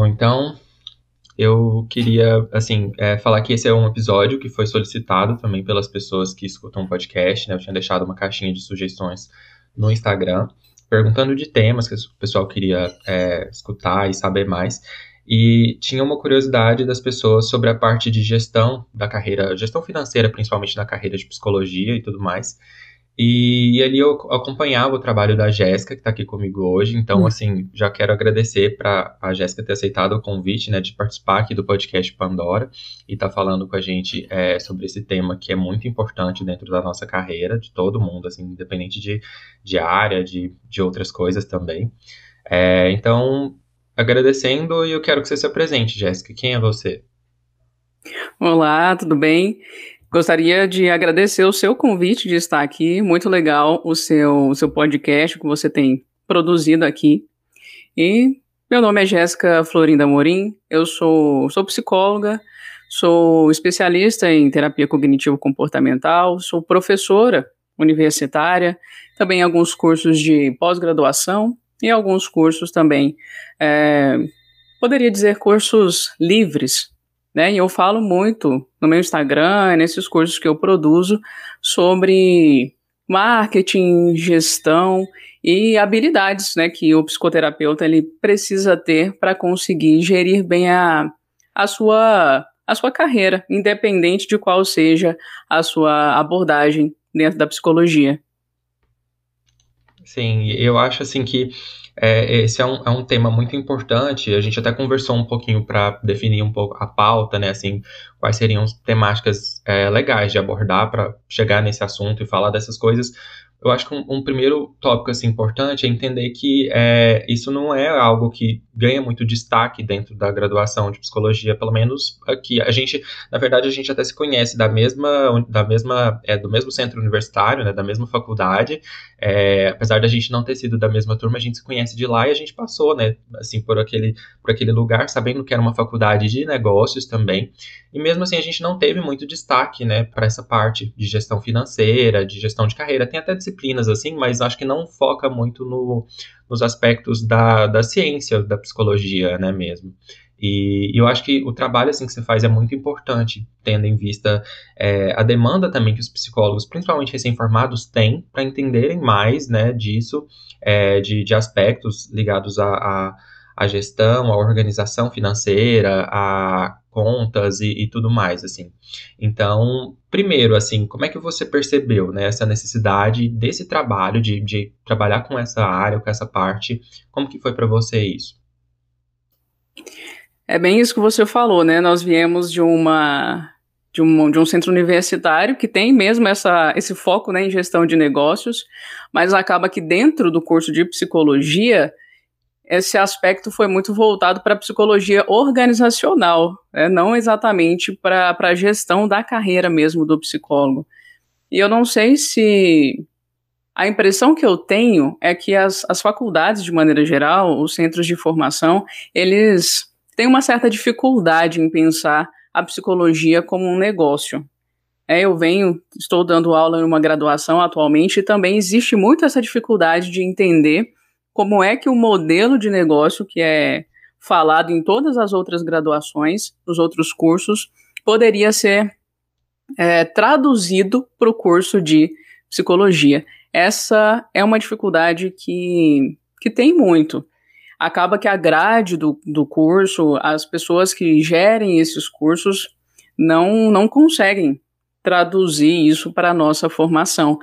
Bom, então eu queria, assim, é, falar que esse é um episódio que foi solicitado também pelas pessoas que escutam o podcast, né? Eu tinha deixado uma caixinha de sugestões no Instagram, perguntando de temas que o pessoal queria é, escutar e saber mais. E tinha uma curiosidade das pessoas sobre a parte de gestão da carreira, gestão financeira, principalmente na carreira de psicologia e tudo mais. E, e ali eu acompanhava o trabalho da Jéssica, que está aqui comigo hoje. Então, hum. assim, já quero agradecer para a Jéssica ter aceitado o convite, né, de participar aqui do podcast Pandora e estar tá falando com a gente é, sobre esse tema que é muito importante dentro da nossa carreira, de todo mundo, assim, independente de, de área, de, de outras coisas também. É, então, agradecendo e eu quero que você se apresente, Jéssica. Quem é você? Olá, tudo bem? Gostaria de agradecer o seu convite de estar aqui. Muito legal o seu, o seu podcast que você tem produzido aqui. E meu nome é Jéssica Florinda Morim, eu sou, sou psicóloga, sou especialista em terapia cognitivo-comportamental, sou professora universitária, também alguns cursos de pós-graduação e alguns cursos também, é, poderia dizer cursos livres né? E eu falo muito no meu Instagram, nesses cursos que eu produzo, sobre marketing, gestão e habilidades né, que o psicoterapeuta ele precisa ter para conseguir gerir bem a, a, sua, a sua carreira, independente de qual seja a sua abordagem dentro da psicologia. Sim, eu acho assim que é, esse é um, é um tema muito importante. A gente até conversou um pouquinho para definir um pouco a pauta, né? Assim, quais seriam temáticas é, legais de abordar para chegar nesse assunto e falar dessas coisas, eu acho que um, um, primeiro tópico assim, importante é entender que é, isso não é algo que ganha muito destaque dentro da graduação de psicologia, pelo menos aqui. A gente, na verdade, a gente até se conhece da mesma, da mesma, é, do mesmo centro universitário, né, da mesma faculdade. É, apesar da gente não ter sido da mesma turma, a gente se conhece de lá e a gente passou, né, assim, por aquele, por aquele lugar, sabendo que era uma faculdade de negócios também. E mesmo assim, a gente não teve muito destaque, né, para essa parte de gestão financeira, de gestão de carreira. Tem até disciplinas assim, mas acho que não foca muito no, nos aspectos da, da ciência, da psicologia, né, mesmo. E, e, eu acho que o trabalho assim que você faz é muito importante, tendo em vista é, a demanda também que os psicólogos, principalmente recém-formados, têm para entenderem mais né, disso, é, de, de aspectos ligados a a gestão, a organização financeira, a contas e, e, tudo mais, assim. Então, primeiro, assim, como é que você percebeu, né, essa necessidade desse trabalho, de, de trabalhar com essa área, com essa parte, como que foi para você isso? É bem isso que você falou, né, nós viemos de uma... De um, de um centro universitário que tem mesmo essa, esse foco né, em gestão de negócios, mas acaba que dentro do curso de psicologia esse aspecto foi muito voltado para a psicologia organizacional, né? não exatamente para a gestão da carreira mesmo do psicólogo. E eu não sei se. A impressão que eu tenho é que as, as faculdades, de maneira geral, os centros de formação, eles têm uma certa dificuldade em pensar a psicologia como um negócio. É, eu venho, estou dando aula em uma graduação atualmente e também existe muito essa dificuldade de entender como é que o modelo de negócio que é falado em todas as outras graduações, nos outros cursos, poderia ser é, traduzido para o curso de psicologia. Essa é uma dificuldade que, que tem muito. Acaba que a grade do, do curso, as pessoas que gerem esses cursos, não, não conseguem traduzir isso para a nossa formação.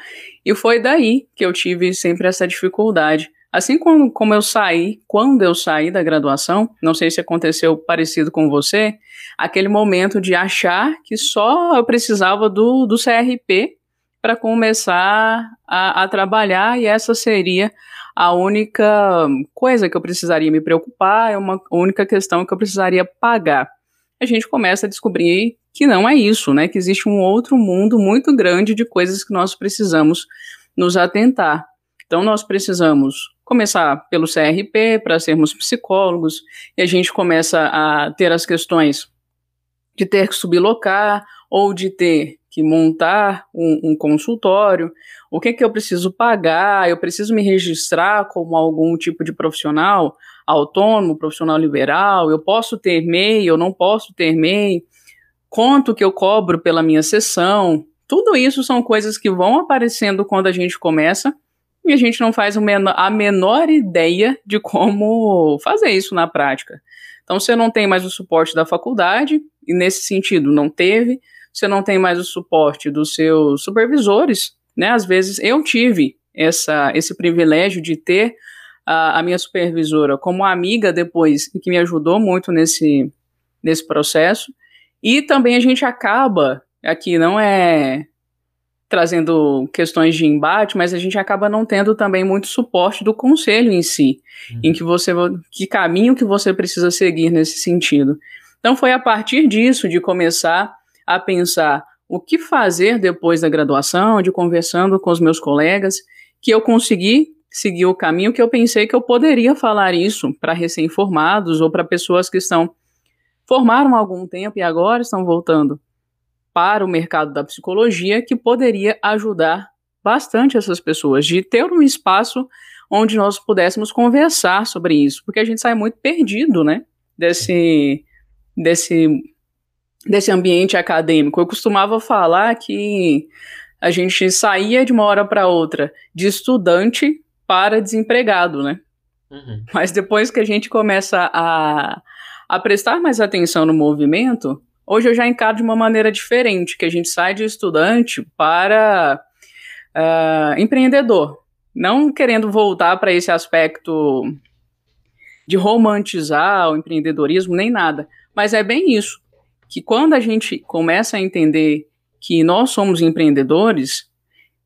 E foi daí que eu tive sempre essa dificuldade. Assim como, como eu saí, quando eu saí da graduação, não sei se aconteceu parecido com você, aquele momento de achar que só eu precisava do, do CRP para começar a, a trabalhar e essa seria a única coisa que eu precisaria me preocupar, é uma única questão que eu precisaria pagar. A gente começa a descobrir que não é isso, né? Que existe um outro mundo muito grande de coisas que nós precisamos nos atentar. Então, nós precisamos começar pelo CRP para sermos psicólogos, e a gente começa a ter as questões de ter que sublocar ou de ter que montar um, um consultório, o que, que eu preciso pagar, eu preciso me registrar como algum tipo de profissional autônomo, profissional liberal, eu posso ter MEI, eu não posso ter MEI, quanto que eu cobro pela minha sessão, tudo isso são coisas que vão aparecendo quando a gente começa e a gente não faz a menor ideia de como fazer isso na prática. Então você não tem mais o suporte da faculdade, e nesse sentido não teve, você não tem mais o suporte dos seus supervisores, né? Às vezes eu tive essa, esse privilégio de ter a, a minha supervisora como amiga depois, que me ajudou muito nesse, nesse processo. E também a gente acaba, aqui não é trazendo questões de embate, mas a gente acaba não tendo também muito suporte do conselho em si, uhum. em que você que caminho que você precisa seguir nesse sentido. Então foi a partir disso de começar a pensar o que fazer depois da graduação, de conversando com os meus colegas, que eu consegui seguir o caminho que eu pensei que eu poderia falar isso para recém-formados ou para pessoas que estão formaram há algum tempo e agora estão voltando para o mercado da psicologia, que poderia ajudar bastante essas pessoas, de ter um espaço onde nós pudéssemos conversar sobre isso, porque a gente sai muito perdido, né, desse, desse, desse ambiente acadêmico. Eu costumava falar que a gente saía de uma hora para outra de estudante para desempregado, né? Uhum. Mas depois que a gente começa a, a prestar mais atenção no movimento, Hoje eu já encaro de uma maneira diferente, que a gente sai de estudante para uh, empreendedor. Não querendo voltar para esse aspecto de romantizar o empreendedorismo, nem nada. Mas é bem isso, que quando a gente começa a entender que nós somos empreendedores,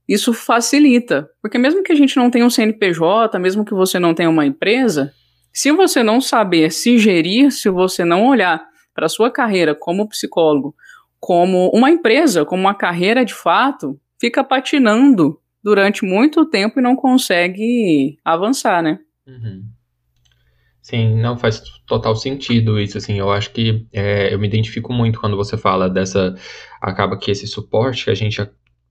isso facilita. Porque mesmo que a gente não tenha um CNPJ, mesmo que você não tenha uma empresa, se você não saber se gerir, se você não olhar para sua carreira como psicólogo, como uma empresa, como uma carreira de fato, fica patinando durante muito tempo e não consegue avançar, né? Uhum. Sim, não faz total sentido isso, assim, eu acho que é, eu me identifico muito quando você fala dessa, acaba que esse suporte que a gente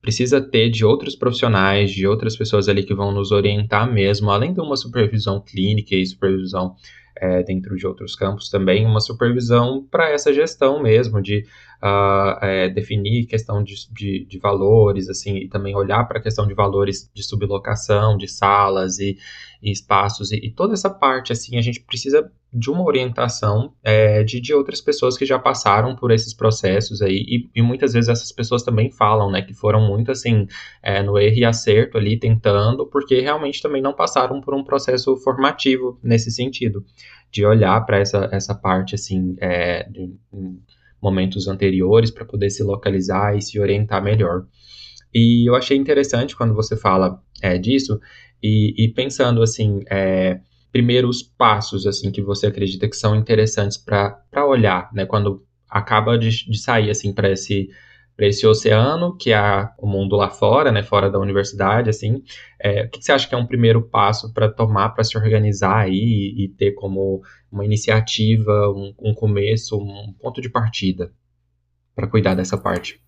precisa ter de outros profissionais, de outras pessoas ali que vão nos orientar mesmo, além de uma supervisão clínica e supervisão é, dentro de outros campos também, uma supervisão para essa gestão mesmo, de uh, é, definir questão de, de, de, valores, assim, e também olhar para a questão de valores de sublocação, de salas e, e espaços, e, e, toda essa parte, assim, a gente precisa de uma orientação é, de, de outras pessoas que já passaram por esses processos aí, e, e muitas vezes essas pessoas também falam, né, que foram muito, assim, é, no erro e acerto ali, tentando, porque realmente também não passaram por um processo formativo nesse sentido, de olhar para essa, essa parte, assim, é, de, momentos anteriores para poder se localizar e se orientar melhor. E eu achei interessante quando você fala é, disso e, e, pensando assim, é, primeiros passos assim que você acredita que são interessantes para olhar, né? Quando acaba de, de sair assim para esse para esse oceano, que é o mundo lá fora, né, fora da universidade, assim, é, o que você acha que é um primeiro passo para tomar, para se organizar aí e, e, ter como uma iniciativa, um, um começo, um ponto de partida para cuidar dessa parte?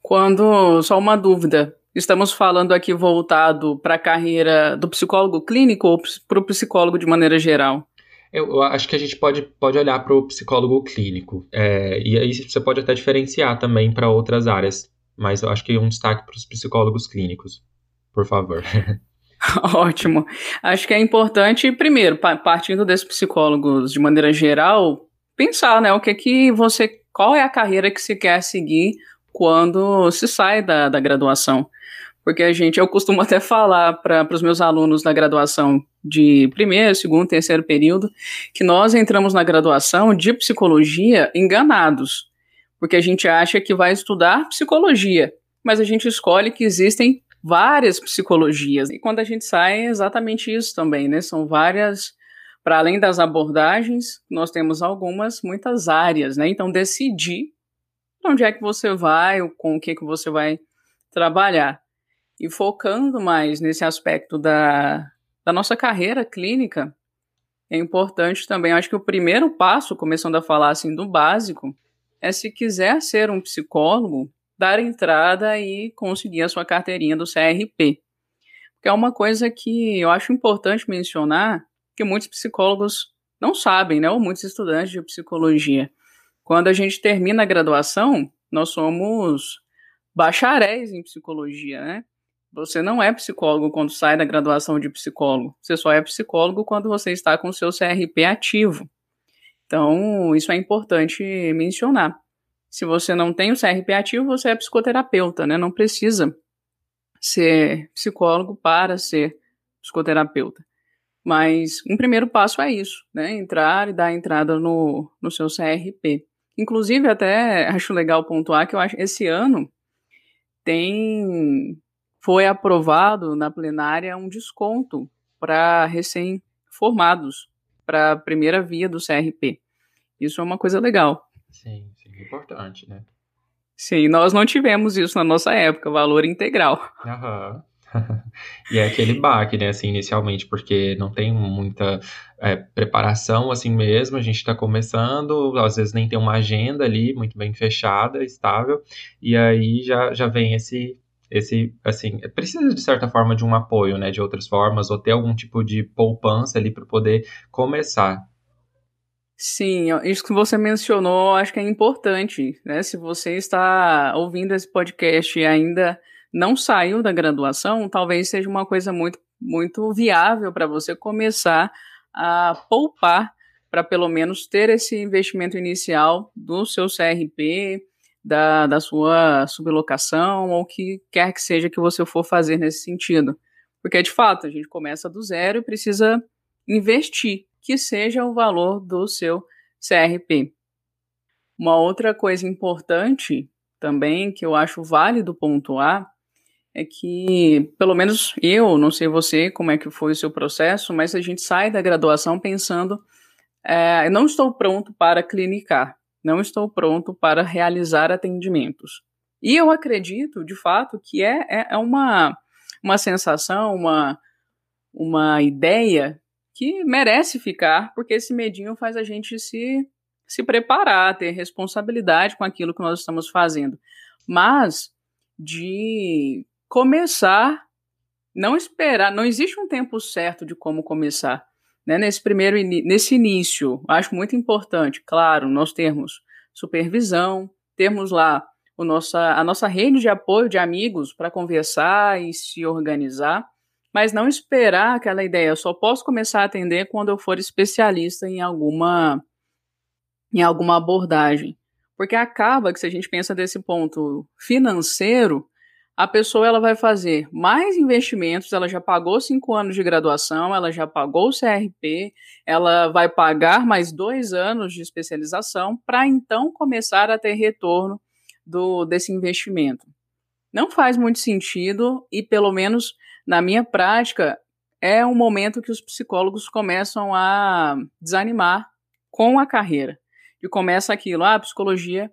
Quando, só uma dúvida, estamos falando aqui voltado para a carreira do psicólogo clínico ou para o psicólogo de maneira geral? Eu, acho que a gente pode, pode olhar para o psicólogo clínico. É, e aí você pode até diferenciar também para outras áreas. Mas eu acho que um destaque para os psicólogos clínicos, por favor. Ótimo. Acho que é importante, primeiro, partindo desses psicólogos de maneira geral, pensar, né, o que que você, qual é a carreira que se quer seguir quando se sai da, da graduação. Porque a gente, eu costumo até falar para os meus alunos na graduação de primeiro, segundo, terceiro período, que nós entramos na graduação de psicologia enganados. Porque a gente acha que vai estudar psicologia, mas a gente escolhe que existem várias psicologias. E quando a gente sai, é exatamente isso também, né? São várias, para além das abordagens, nós temos algumas, muitas áreas, né? Então, decidir onde é que você vai, com o que, que você vai trabalhar. E focando mais nesse aspecto da, da nossa carreira clínica, é importante também, acho que o primeiro passo, começando a falar assim do básico, é se quiser ser um psicólogo, dar entrada e conseguir a sua carteirinha do CRP. Que é uma coisa que eu acho importante mencionar, que muitos psicólogos não sabem, né, ou muitos estudantes de psicologia. Quando a gente termina a graduação, nós somos bacharéis em psicologia, né? Você não é psicólogo quando sai da graduação de psicólogo. Você só é psicólogo quando você está com o seu CRP ativo. Então, isso é importante mencionar. Se você não tem o CRP ativo, você é psicoterapeuta, né? Não precisa ser psicólogo para ser psicoterapeuta. Mas um primeiro passo é isso, né? Entrar e dar entrada no, no seu CRP. Inclusive, até acho legal pontuar que eu acho esse ano tem foi aprovado na plenária um desconto para recém-formados, para a primeira via do CRP. Isso é uma coisa legal. Sim, sim, importante, né? Sim, nós não tivemos isso na nossa época, valor integral. Aham. e é aquele baque, né, assim, inicialmente, porque não tem muita é, preparação assim mesmo, a gente está começando, às vezes nem tem uma agenda ali muito bem fechada, estável, e aí já, já vem esse, esse, assim, precisa de certa forma de um apoio, né, de outras formas, ou ter algum tipo de poupança ali para poder começar. Sim, isso que você mencionou, acho que é importante, né? Se você está ouvindo esse podcast e ainda não saiu da graduação, talvez seja uma coisa muito, muito viável para você começar a poupar para pelo menos ter esse investimento inicial do seu CRP, da, da sua sublocação, ou o que quer que seja que você for fazer nesse sentido. Porque, de fato, a gente começa do zero e precisa investir que seja o valor do seu CRP. Uma outra coisa importante também que eu acho válido pontuar é que, pelo menos eu, não sei você como é que foi o seu processo, mas a gente sai da graduação pensando, é, não estou pronto para clinicar, não estou pronto para realizar atendimentos. E eu acredito, de fato, que é, é, é uma, uma sensação, uma, uma ideia que merece ficar, porque esse medinho faz a gente se, se preparar, ter responsabilidade com aquilo que nós estamos fazendo. Mas de começar, não esperar, não existe um tempo certo de como começar. Né? Nesse primeiro nesse início, acho muito importante, claro, nós termos supervisão, termos lá o nossa, a nossa rede de apoio de amigos para conversar e se organizar mas não esperar aquela ideia, eu só posso começar a atender quando eu for especialista em alguma em alguma abordagem. Porque acaba que se a gente pensa desse ponto financeiro, a pessoa ela vai fazer mais investimentos, ela já pagou cinco anos de graduação, ela já pagou o CRP, ela vai pagar mais dois anos de especialização para então começar a ter retorno do, desse investimento. Não faz muito sentido e pelo menos na minha prática, é um momento que os psicólogos começam a desanimar com a carreira. E começa aquilo, ah, a psicologia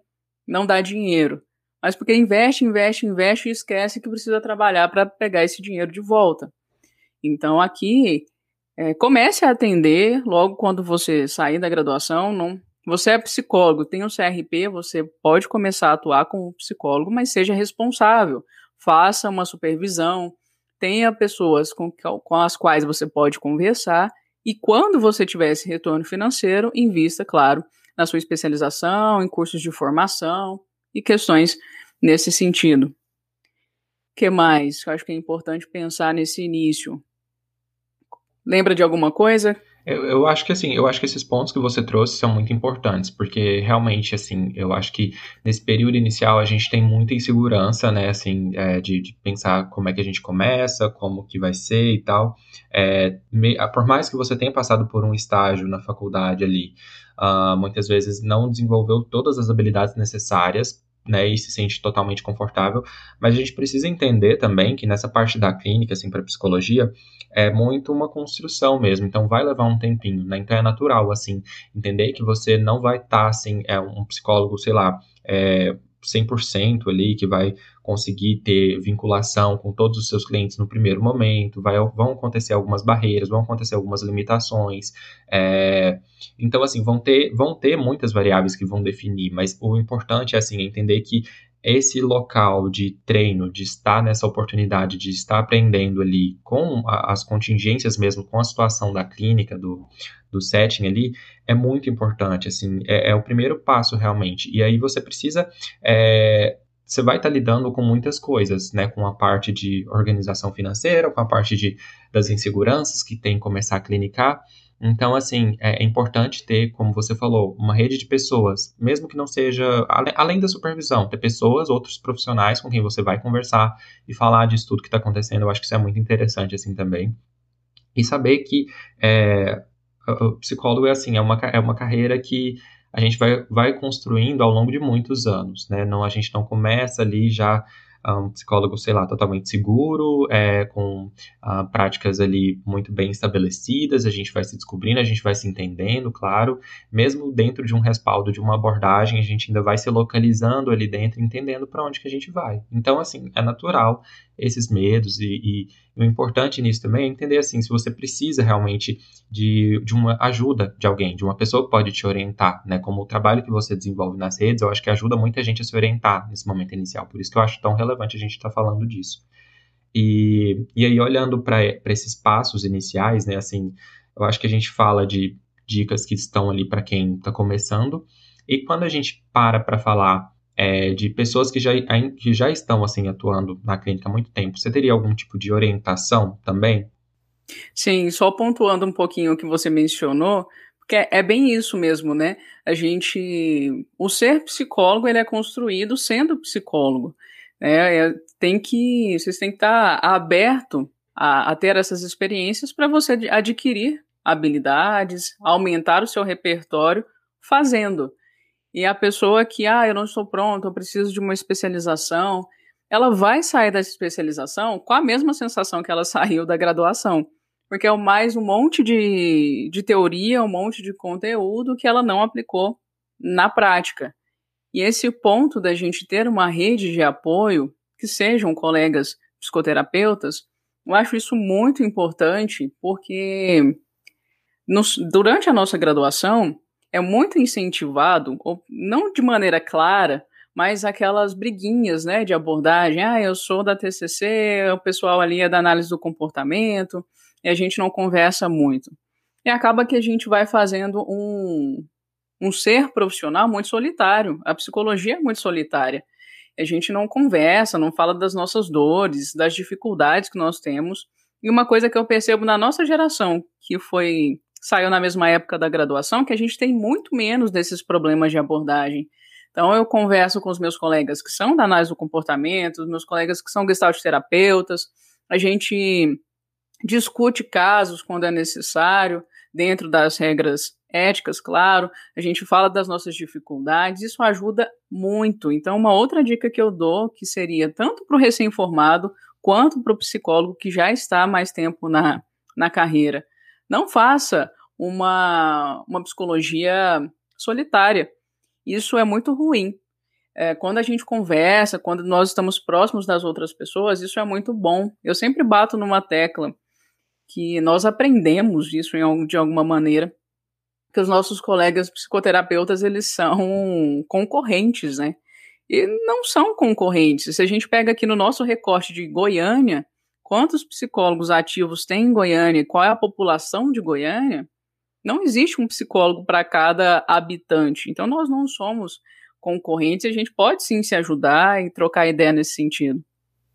não dá dinheiro. Mas porque investe, investe, investe e esquece que precisa trabalhar para pegar esse dinheiro de volta. Então aqui, é, comece a atender logo quando você sair da graduação. Não, você é psicólogo, tem um CRP, você pode começar a atuar como psicólogo, mas seja responsável. Faça uma supervisão, tenha pessoas com, com as quais você pode conversar e quando você tiver esse retorno financeiro, invista, claro, na sua especialização, em cursos de formação e questões nesse sentido. O que mais? Eu acho que é importante pensar nesse início. Lembra de alguma coisa? Eu, eu, acho que assim, eu acho que esses pontos que você trouxe são muito importantes, porque realmente, assim, eu acho que nesse período inicial a gente tem muita insegurança, né, assim, é, de, de, pensar como é que a gente começa, como que vai ser e tal. É, me, por mais que você tenha passado por um estágio na faculdade ali, uh, muitas vezes não desenvolveu todas as habilidades necessárias né, e se sente totalmente confortável, mas a gente precisa entender também que nessa parte da clínica, assim, para psicologia, é muito uma construção mesmo, então vai levar um tempinho, né, então é natural, assim, entender que você não vai estar, tá, assim, é um psicólogo, sei lá, é, 100% ali, que vai conseguir ter vinculação com todos os seus clientes no primeiro momento, vai, vão acontecer algumas barreiras, vão acontecer algumas limitações. É, então, assim, vão ter, vão ter muitas variáveis que vão definir, mas o importante é, assim, entender que esse local de treino, de estar nessa oportunidade, de estar aprendendo ali com a, as contingências mesmo, com a situação da clínica, do, do setting ali, é muito importante, assim, é, é o primeiro passo realmente. E aí você precisa é, você vai estar lidando com muitas coisas, né? Com a parte de organização financeira, com a parte de, das inseguranças que tem que começar a clinicar. Então, assim, é, é, importante ter, como você falou, uma rede de pessoas, mesmo que não seja, além, da supervisão, ter pessoas, outros profissionais com quem você vai conversar e falar disso tudo que está acontecendo. Eu acho que isso é muito interessante, assim, também. E saber que é, o psicólogo é assim, é uma, é uma carreira que a gente vai, vai construindo ao longo de muitos anos, né? Não, a gente não começa ali já um psicólogo, sei lá, totalmente seguro, é, com uh, práticas ali muito bem estabelecidas, a gente vai se descobrindo, a gente vai se entendendo, claro, mesmo dentro de um respaldo, de uma abordagem, a gente ainda vai se localizando ali dentro, entendendo para onde que a gente vai. Então, assim, é natural esses medos e, e, e, o importante nisso também é entender, assim, se você precisa realmente de, de uma ajuda de alguém, de uma pessoa que pode te orientar, né, como o trabalho que você desenvolve nas redes, eu acho que ajuda muita gente a se orientar nesse momento inicial, por isso que eu acho tão relevante a gente estar tá falando disso. E, e aí, olhando para esses passos iniciais, né, assim, eu acho que a gente fala de dicas que estão ali para quem está começando, e quando a gente para para falar é, de pessoas que já, que já estão assim atuando na clínica há muito tempo, você teria algum tipo de orientação também? Sim, só pontuando um pouquinho o que você mencionou, porque é, é bem isso mesmo, né? A gente, o ser psicólogo ele é construído sendo psicólogo. Né? É, tem que, vocês têm que estar aberto a, a ter essas experiências para você adquirir habilidades, aumentar o seu repertório fazendo. E a pessoa que, ah, eu não estou pronto, eu preciso de uma especialização, ela vai sair dessa especialização com a mesma sensação que ela saiu da graduação. Porque é mais um monte de, de teoria, um monte de conteúdo que ela não aplicou na prática. E esse ponto da gente ter uma rede de apoio, que sejam colegas psicoterapeutas, eu acho isso muito importante, porque nos, durante a nossa graduação, é muito incentivado, ou não de maneira clara, mas aquelas briguinhas, né, de abordagem. Ah, eu sou da TCC, o pessoal ali é da análise do comportamento, e a gente não conversa muito. E acaba que a gente vai fazendo um, um ser profissional muito solitário. A psicologia é muito solitária. A gente não conversa, não fala das nossas dores, das dificuldades que nós temos. E uma coisa que eu percebo na nossa geração, que foi saiu na mesma época da graduação, que a gente tem muito menos desses problemas de abordagem. Então, eu converso com os meus colegas que são da análise do comportamento, os meus colegas que são gestalt terapeutas, a gente discute casos quando é necessário, dentro das regras éticas, claro, a gente fala das nossas dificuldades, isso ajuda muito. Então, uma outra dica que eu dou, que seria tanto para o recém-formado quanto para o psicólogo que já está mais tempo na, na carreira, não faça uma, uma psicologia solitária. Isso é muito ruim. É, quando a gente conversa, quando nós estamos próximos das outras pessoas, isso é muito bom. Eu sempre bato numa tecla que nós aprendemos isso de alguma maneira, que os nossos colegas psicoterapeutas eles são concorrentes, né? E não são concorrentes. Se a gente pega aqui no nosso recorte de Goiânia, quantos psicólogos ativos tem em Goiânia, qual é a população de Goiânia, não existe um psicólogo para cada habitante. Então nós não somos concorrentes, a gente pode sim se ajudar e trocar ideia nesse sentido.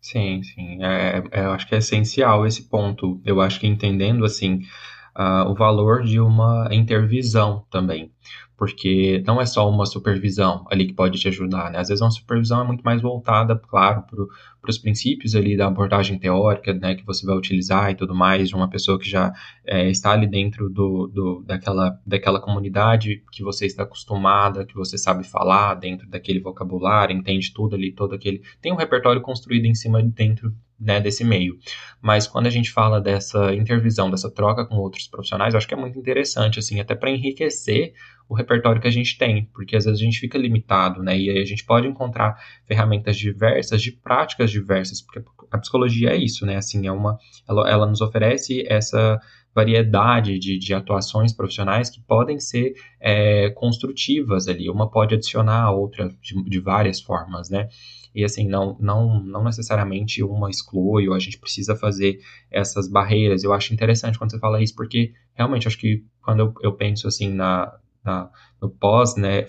Sim, sim. É, é, eu acho que é essencial esse ponto. Eu acho que entendendo assim uh, o valor de uma intervisão também porque não é só uma supervisão ali que pode te ajudar, né? Às vezes uma supervisão é muito mais voltada, claro, para os princípios ali da abordagem teórica, né, que você vai utilizar e tudo mais, de uma pessoa que já é, está ali dentro do, do, daquela, daquela comunidade que você está acostumada, que você sabe falar dentro daquele vocabulário, entende tudo ali, todo aquele... Tem um repertório construído em cima dentro né, desse meio. Mas quando a gente fala dessa intervisão, dessa troca com outros profissionais, eu acho que é muito interessante, assim, até para enriquecer o repertório que a gente tem, porque às vezes a gente fica limitado, né? E aí a gente pode encontrar ferramentas diversas, de práticas diversas, porque a psicologia é isso, né? Assim, é uma, ela, ela nos oferece essa variedade de, de atuações profissionais que podem ser é, construtivas ali. Uma pode adicionar a outra de, de várias formas, né? E assim, não, não, não necessariamente uma exclui ou a gente precisa fazer essas barreiras. Eu acho interessante quando você fala isso, porque realmente acho que quando eu, eu penso assim na, na no pós, né,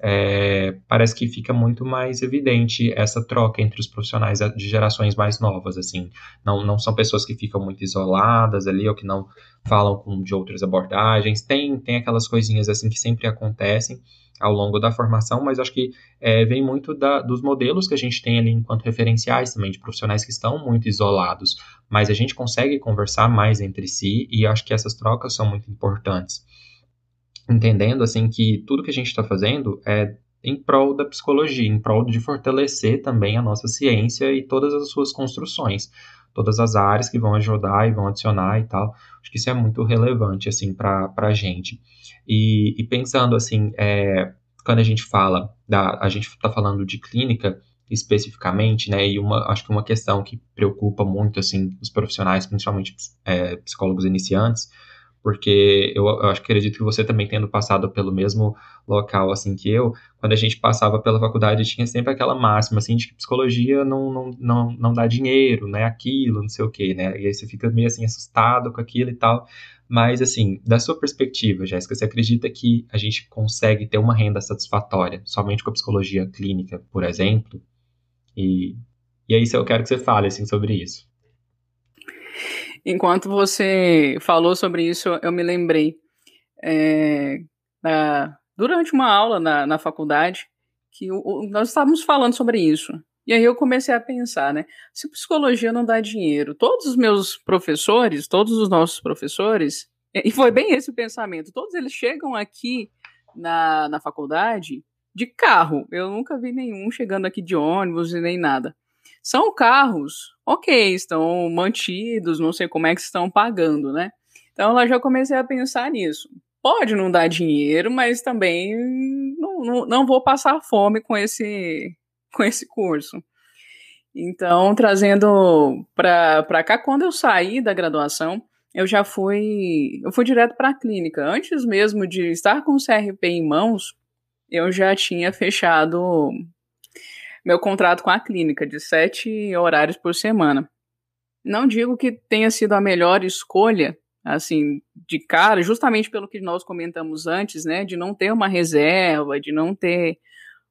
é, parece que fica muito mais evidente essa troca entre os profissionais de gerações mais novas, assim, não, não são pessoas que ficam muito isoladas ali ou que não falam com, de outras abordagens, tem, tem aquelas coisinhas assim que sempre acontecem ao longo da formação, mas acho que é, vem muito da, dos modelos que a gente tem ali enquanto referenciais também, de profissionais que estão muito isolados, mas a gente consegue conversar mais entre si e acho que essas trocas são muito importantes entendendo assim que tudo que a gente está fazendo é em prol da psicologia, em prol de fortalecer também a nossa ciência e todas as suas construções, todas as áreas que vão ajudar e vão adicionar e tal. Acho que isso é muito relevante assim para a gente. E, e, pensando assim, é, quando a gente fala da, a gente está falando de clínica especificamente, né? E uma, acho que uma questão que preocupa muito assim os profissionais, principalmente é, psicólogos iniciantes, porque eu, eu acho que acredito que você também tendo passado pelo mesmo local assim que eu, quando a gente passava pela faculdade tinha sempre aquela máxima assim de que psicologia não, não, não, não dá dinheiro, né, aquilo, não sei o quê, né, e aí você fica meio assim assustado com aquilo e tal, mas assim, da sua perspectiva, Jéssica, você acredita que a gente consegue ter uma renda satisfatória somente com a psicologia clínica, por exemplo? E, e aí eu quero que você fale assim sobre isso. Enquanto você falou sobre isso, eu me lembrei é, da, durante uma aula na, na faculdade que o, nós estávamos falando sobre isso. E aí eu comecei a pensar, né? Se psicologia não dá dinheiro, todos os meus professores, todos os nossos professores, e foi bem esse o pensamento, todos eles chegam aqui na, na faculdade de carro. Eu nunca vi nenhum chegando aqui de ônibus e nem nada. São carros, ok, estão mantidos, não sei como é que estão pagando, né? Então lá já comecei a pensar nisso. Pode não dar dinheiro, mas também não, não, não vou passar fome com esse, com esse curso. Então, trazendo para cá, quando eu saí da graduação, eu já fui, eu fui direto para a clínica. Antes mesmo de estar com o CRP em mãos, eu já tinha fechado meu contrato com a clínica, de sete horários por semana. Não digo que tenha sido a melhor escolha, assim, de cara, justamente pelo que nós comentamos antes, né, de não ter uma reserva, de não ter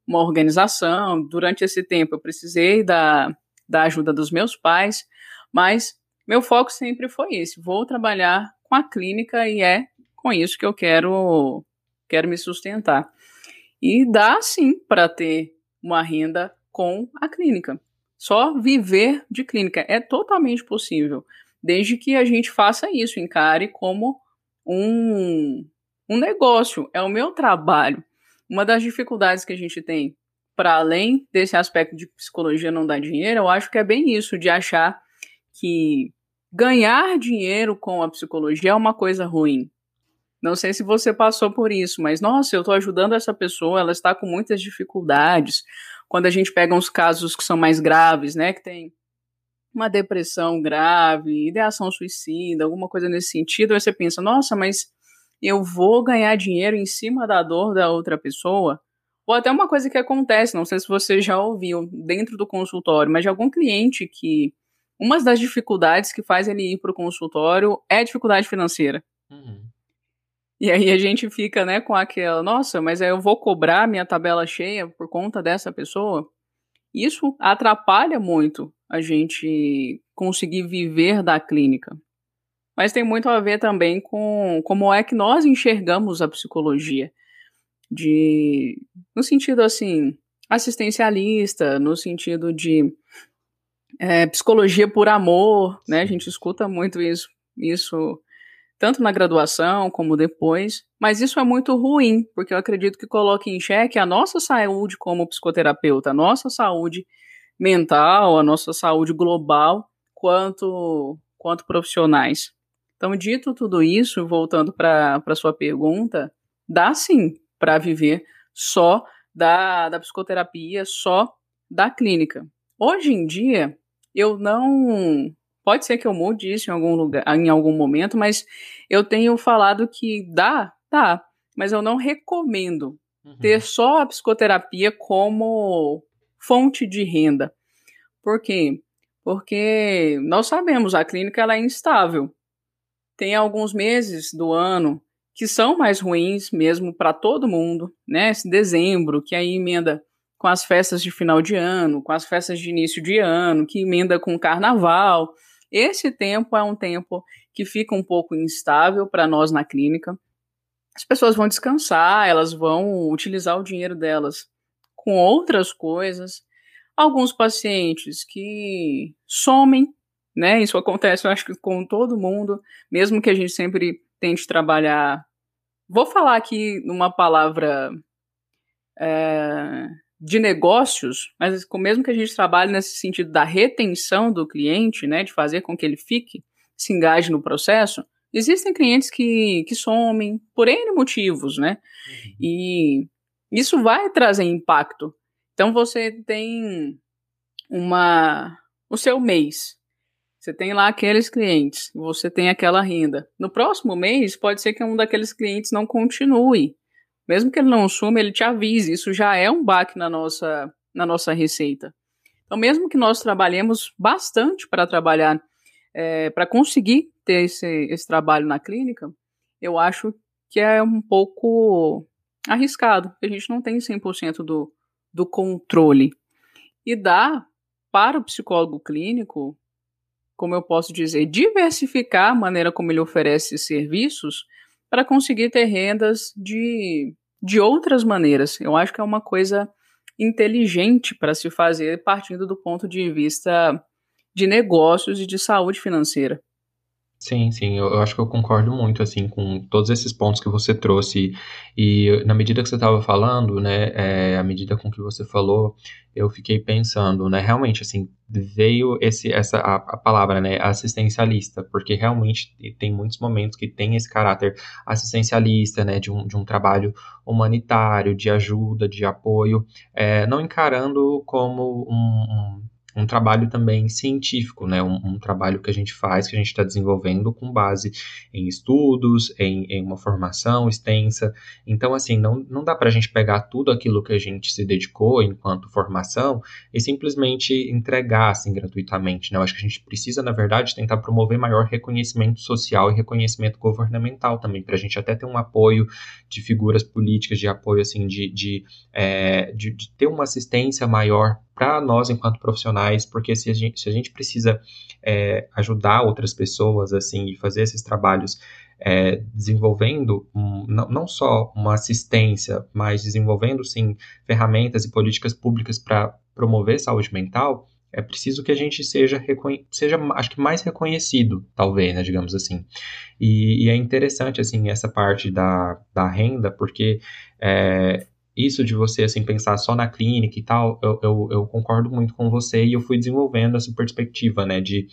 uma organização. Durante esse tempo eu precisei da, da ajuda dos meus pais, mas meu foco sempre foi esse: vou trabalhar com a clínica e é com isso que eu quero, quero me sustentar. E dá sim para ter uma renda com a clínica. Só viver de clínica é totalmente possível, desde que a gente faça isso, encare como um, um negócio, é o meu trabalho. Uma das dificuldades que a gente tem, para além desse aspecto de psicologia não dar dinheiro, eu acho que é bem isso, de achar que ganhar dinheiro com a psicologia é uma coisa ruim. Não sei se você passou por isso, mas nossa, eu estou ajudando essa pessoa, ela está com muitas dificuldades quando a gente pega uns casos que são mais graves, né, que tem uma depressão grave, ideação suicida, alguma coisa nesse sentido, aí você pensa, nossa, mas eu vou ganhar dinheiro em cima da dor da outra pessoa? Ou até uma coisa que acontece, não sei se você já ouviu dentro do consultório, mas de algum cliente que uma das dificuldades que faz ele ir para o consultório é a dificuldade financeira. Uhum. E aí a gente fica, né, com aquela, nossa, mas aí eu vou cobrar minha tabela cheia por conta dessa pessoa. Isso atrapalha muito a gente conseguir viver da clínica. Mas tem muito a ver também com como é que nós enxergamos a psicologia. De no sentido assim, assistencialista, no sentido de é, psicologia por amor, né? A gente escuta muito isso, isso tanto na graduação como depois, mas isso é muito ruim, porque eu acredito que coloca em xeque a nossa saúde como psicoterapeuta, a nossa saúde mental, a nossa saúde global, quanto, quanto profissionais. Então, dito tudo isso, voltando para a sua pergunta, dá sim para viver só da, da psicoterapia, só da clínica. Hoje em dia, eu não Pode ser que eu mude isso em algum lugar, em algum momento, mas eu tenho falado que dá, dá, mas eu não recomendo uhum. ter só a psicoterapia como fonte de renda. Por quê? Porque nós sabemos a clínica ela é instável. Tem alguns meses do ano que são mais ruins mesmo para todo mundo, né? Esse dezembro, que aí emenda com as festas de final de ano, com as festas de início de ano, que emenda com o carnaval. Esse tempo é um tempo que fica um pouco instável para nós na clínica. As pessoas vão descansar, elas vão utilizar o dinheiro delas com outras coisas. Alguns pacientes que somem, né? Isso acontece, eu acho que com todo mundo, mesmo que a gente sempre tente trabalhar. Vou falar aqui numa palavra é, de negócios, mas mesmo que a gente trabalhe nesse sentido da retenção do cliente, né, de fazer com que ele fique, se engaje no processo, existem clientes que, que somem por N motivos, né? Uhum. E isso vai trazer impacto. Então você tem uma o seu mês. Você tem lá aqueles clientes, você tem aquela renda. No próximo mês, pode ser que um daqueles clientes não continue. Mesmo que ele não suma, ele te avise. Isso já é um baque na nossa, na nossa receita. Então, mesmo que nós trabalhemos bastante para trabalhar, é, para conseguir ter esse, esse trabalho na clínica, eu acho que é um pouco arriscado. A gente não tem 100% do, do controle. E dá para o psicólogo clínico como eu posso dizer, diversificar a maneira como ele oferece serviços para conseguir ter rendas de, de outras maneiras. Eu acho que é uma coisa inteligente para se fazer partindo do ponto de vista de negócios e de saúde financeira. Sim, sim, eu, eu, acho que eu concordo muito, assim, com todos esses pontos que você trouxe, e na medida que você estava falando, né, é, à medida com que você falou, eu fiquei pensando, né, realmente, assim, veio esse, essa, a, a palavra, né, assistencialista, porque realmente tem muitos momentos que tem esse caráter assistencialista, né, de um, de um trabalho humanitário, de ajuda, de apoio, é, não encarando como um, um um trabalho também científico, né? Um, um, trabalho que a gente faz, que a gente está desenvolvendo com base em estudos, em, em, uma formação extensa. Então, assim, não, não dá para a gente pegar tudo aquilo que a gente se dedicou enquanto formação e simplesmente entregar assim gratuitamente. Né? Eu acho que a gente precisa, na verdade, tentar promover maior reconhecimento social e reconhecimento governamental também, para a gente até ter um apoio de figuras políticas, de apoio assim, de, de, é, de, de ter uma assistência maior para nós enquanto profissionais, porque se a gente, se a gente precisa é, ajudar outras pessoas assim e fazer esses trabalhos é, desenvolvendo um, não, não, só uma assistência, mas desenvolvendo sim ferramentas e políticas públicas para promover saúde mental, é preciso que a gente seja, seja acho que mais reconhecido, talvez, né, digamos assim. E, e, é interessante, assim, essa parte da, da renda, porque é, isso de você assim pensar só na clínica e tal, eu, eu, eu, concordo muito com você e eu fui desenvolvendo essa perspectiva, né, de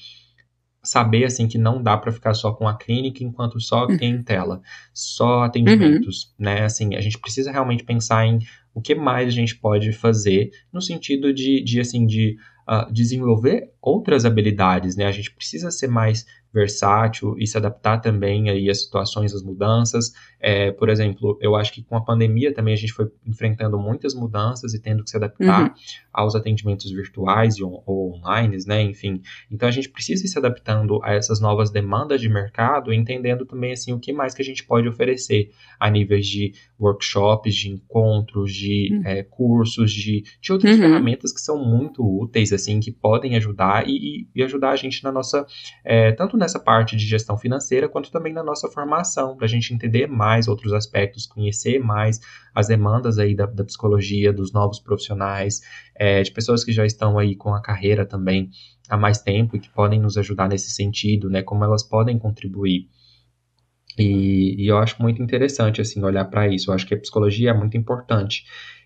saber assim que não dá para ficar só com a clínica enquanto só uhum. tem tela, só atendimentos, uhum. né? Assim, a gente precisa realmente pensar em o que mais a gente pode fazer no sentido de, de assim de uh, desenvolver outras habilidades, né? A gente precisa ser mais versátil e se adaptar também aí às situações, às mudanças. É, por exemplo, eu acho que com a pandemia também a gente foi enfrentando muitas mudanças e tendo que se adaptar uhum. aos atendimentos virtuais ou, ou online, né? Enfim, então a gente precisa ir se adaptando a essas novas demandas de mercado, entendendo também assim o que mais que a gente pode oferecer a níveis de workshops, de encontros, de uhum. é, cursos, de, de outras uhum. ferramentas que são muito úteis assim, que podem ajudar e, e ajudar a gente na nossa é, tanto nessa parte de gestão financeira, quanto também na nossa formação, para a gente entender mais outros aspectos, conhecer mais as demandas aí da, da psicologia, dos novos profissionais, é, de pessoas que já estão aí com a carreira também há mais tempo e que podem nos ajudar nesse sentido, né? Como elas podem contribuir. E, e eu acho muito interessante, assim, olhar para isso. Eu acho que a psicologia é muito importante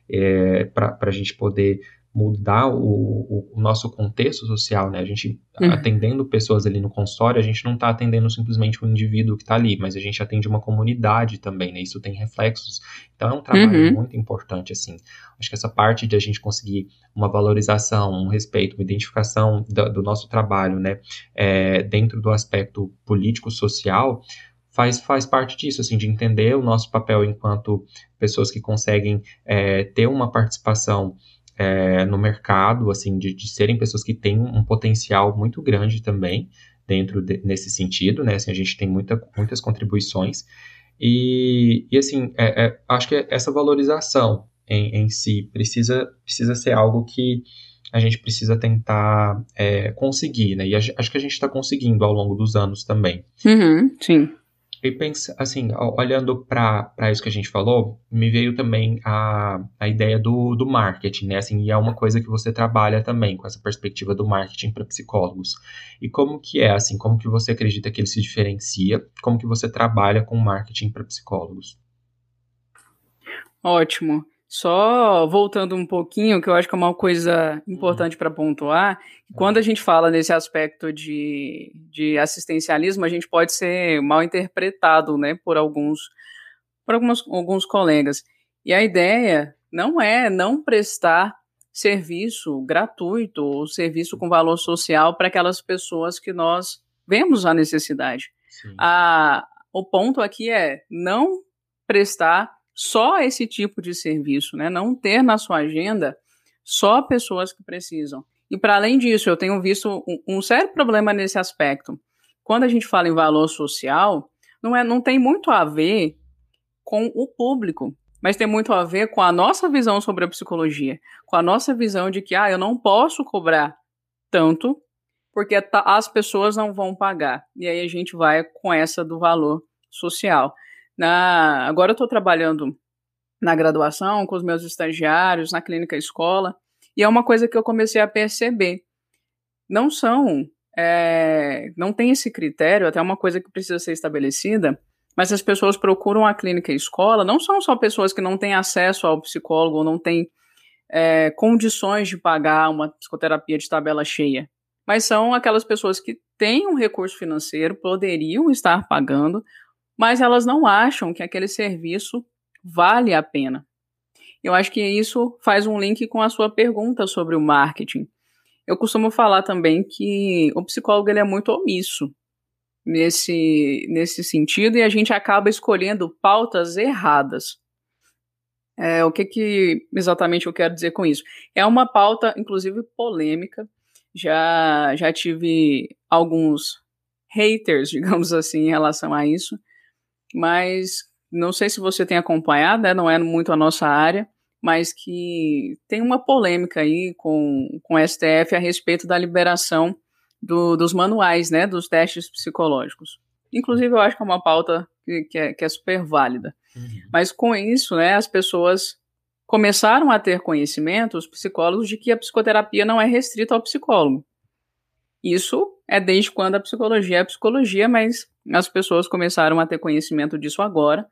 é, para a gente poder mudar o, o, nosso contexto social, né? A gente uhum. atendendo pessoas ali no consultório, a gente não está atendendo simplesmente um indivíduo que está ali, mas a gente atende uma comunidade também, né? Isso tem reflexos. Então é um trabalho uhum. muito importante, assim. Acho que essa parte de a gente conseguir uma valorização, um respeito, uma identificação do, do nosso trabalho, né? É, dentro do aspecto político-social, faz, faz parte disso, assim, de entender o nosso papel enquanto pessoas que conseguem é, ter uma participação é, no mercado, assim, de, de, serem pessoas que têm um potencial muito grande também dentro de, nesse sentido, né? Assim, a gente tem muita, muitas contribuições e, e assim, é, é, acho que essa valorização em, em, si precisa, precisa ser algo que a gente precisa tentar é, conseguir, né? E a, acho que a gente está conseguindo ao longo dos anos também. Uhum, sim. E pensa, assim, olhando para isso que a gente falou, me veio também a, a ideia do, do marketing, né? Assim, e é uma coisa que você trabalha também com essa perspectiva do marketing para psicólogos. E como que é, assim, como que você acredita que ele se diferencia? Como que você trabalha com marketing para psicólogos? Ótimo. Só voltando um pouquinho, que eu acho que é uma coisa importante uhum. para pontuar, quando a gente fala nesse aspecto de, de assistencialismo, a gente pode ser mal interpretado né, por alguns por algumas, alguns colegas. E a ideia não é não prestar serviço gratuito ou serviço com valor social para aquelas pessoas que nós vemos a necessidade. Sim. A, o ponto aqui é não prestar só esse tipo de serviço, né? Não ter na sua agenda só pessoas que precisam. E para além disso, eu tenho visto um, um, sério problema nesse aspecto. Quando a gente fala em valor social, não, é, não tem muito a ver com o público, mas tem muito a ver com a nossa visão sobre a psicologia, com a nossa visão de que ah, eu não posso cobrar tanto porque as pessoas não vão pagar. E aí a gente vai com essa do valor social. Na, agora eu estou trabalhando na graduação com os meus estagiários, na clínica escola, e é uma coisa que eu comecei a perceber. Não são, é, não tem esse critério, até uma coisa que precisa ser estabelecida, mas as pessoas procuram a clínica escola, não são só pessoas que não têm acesso ao psicólogo ou não têm é, condições de pagar uma psicoterapia de tabela cheia, mas são aquelas pessoas que têm um recurso financeiro, poderiam estar pagando, mas elas não acham que aquele serviço vale a pena. Eu acho que isso faz um link com a sua pergunta sobre o marketing. Eu costumo falar também que o psicólogo ele é muito omisso nesse, nesse sentido e a gente acaba escolhendo pautas erradas. É, o que, que exatamente eu quero dizer com isso? É uma pauta, inclusive, polêmica. Já, já tive alguns haters, digamos assim, em relação a isso mas não sei se você tem acompanhado, né, não é muito a nossa área, mas que tem uma polêmica aí com, com o STF a respeito da liberação do, dos manuais, né, dos testes psicológicos. Inclusive, eu acho que é uma pauta que, que, é, que é, super válida. Uhum. Mas com isso, né, as pessoas começaram a ter conhecimento, os psicólogos, de que a psicoterapia não é restrita ao psicólogo. Isso é desde quando a psicologia é psicologia, mas as pessoas começaram a ter conhecimento disso agora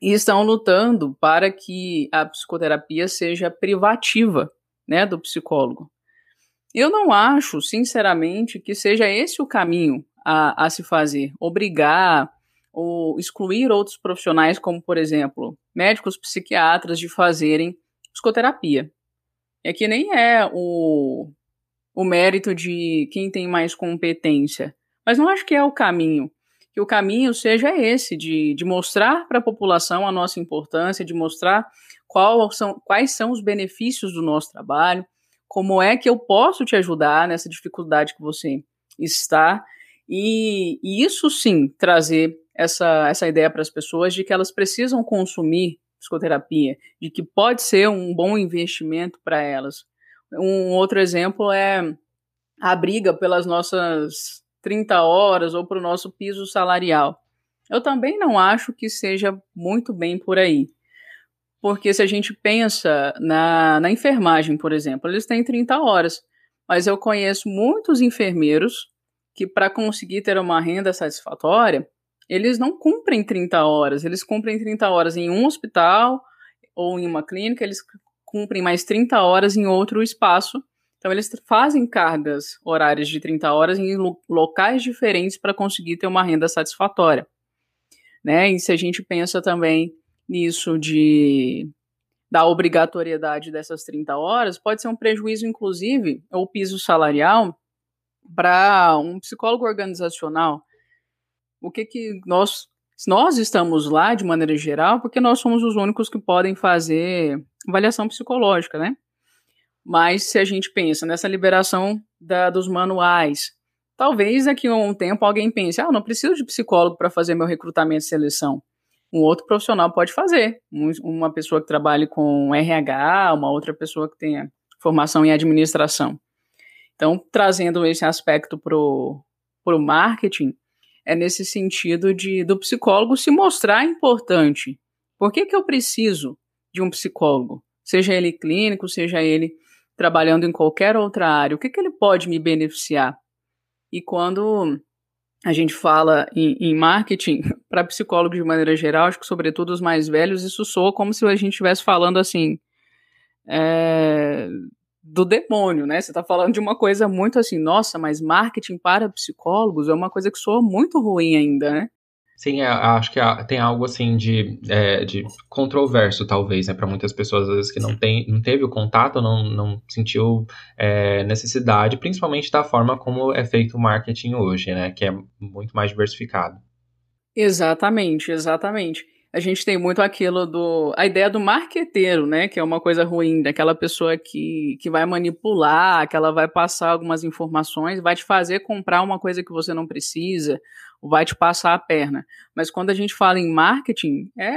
e estão lutando para que a psicoterapia seja privativa, né, do psicólogo. Eu não acho, sinceramente, que seja esse o caminho a, a se fazer, obrigar ou excluir outros profissionais, como por exemplo, médicos psiquiatras, de fazerem psicoterapia. É que nem é o, o mérito de quem tem mais competência. Mas não acho que é o caminho. Que o caminho seja esse, de, de mostrar para a população a nossa importância, de mostrar são, quais são os benefícios do nosso trabalho, como é que eu posso te ajudar nessa dificuldade que você está. E, e isso sim, trazer essa, essa ideia para as pessoas de que elas precisam consumir psicoterapia, de que pode ser um bom investimento para elas. Um outro exemplo é a briga pelas nossas 30 horas ou para o nosso piso salarial. Eu também não acho que seja muito bem por aí. Porque se a gente pensa na, na enfermagem, por exemplo, eles têm 30 horas. Mas eu conheço muitos enfermeiros que, para conseguir ter uma renda satisfatória, eles não cumprem 30 horas. Eles cumprem 30 horas em um hospital ou em uma clínica, eles cumprem mais 30 horas em outro espaço. Então, eles fazem cargas horárias de 30 horas em locais diferentes para conseguir ter uma renda satisfatória. Né? E se a gente pensa também nisso de da obrigatoriedade dessas 30 horas, pode ser um prejuízo, inclusive, o piso salarial para um psicólogo organizacional. O que que nós nós estamos lá de maneira geral porque nós somos os únicos que podem fazer avaliação psicológica, né? Mas se a gente pensa nessa liberação da, dos manuais, talvez daqui a um tempo alguém pense: ah, não preciso de psicólogo para fazer meu recrutamento e seleção um outro profissional pode fazer. uma pessoa que trabalhe com RH, uma outra pessoa que tenha formação em administração. Então, trazendo esse aspecto para o marketing, é nesse sentido de do psicólogo se mostrar importante. Por que, que eu preciso de um psicólogo? Seja ele clínico, seja ele trabalhando em qualquer outra área, o que, que ele pode me beneficiar? E quando a gente fala em, em marketing, para psicólogos de maneira geral, acho que sobretudo os mais velhos, isso soa como se a gente estivesse falando assim. É, do demônio, né? Você está falando de uma coisa muito assim, nossa, mas marketing para psicólogos é uma coisa que soa muito ruim ainda, né? Sim, é, acho que tem algo assim de, é, de controverso, talvez, né, para muitas pessoas, às vezes, que não, tem, não teve o contato, não, não sentiu é, necessidade, principalmente da forma como é feito o marketing hoje, né, que é muito mais diversificado. Exatamente, exatamente a gente tem muito aquilo do. a ideia do marqueteiro, né? Que é uma coisa ruim, daquela pessoa que, que vai manipular, que ela vai passar algumas informações, vai te fazer comprar uma coisa que você não precisa, ou vai te passar a perna. Mas quando a gente fala em marketing, é,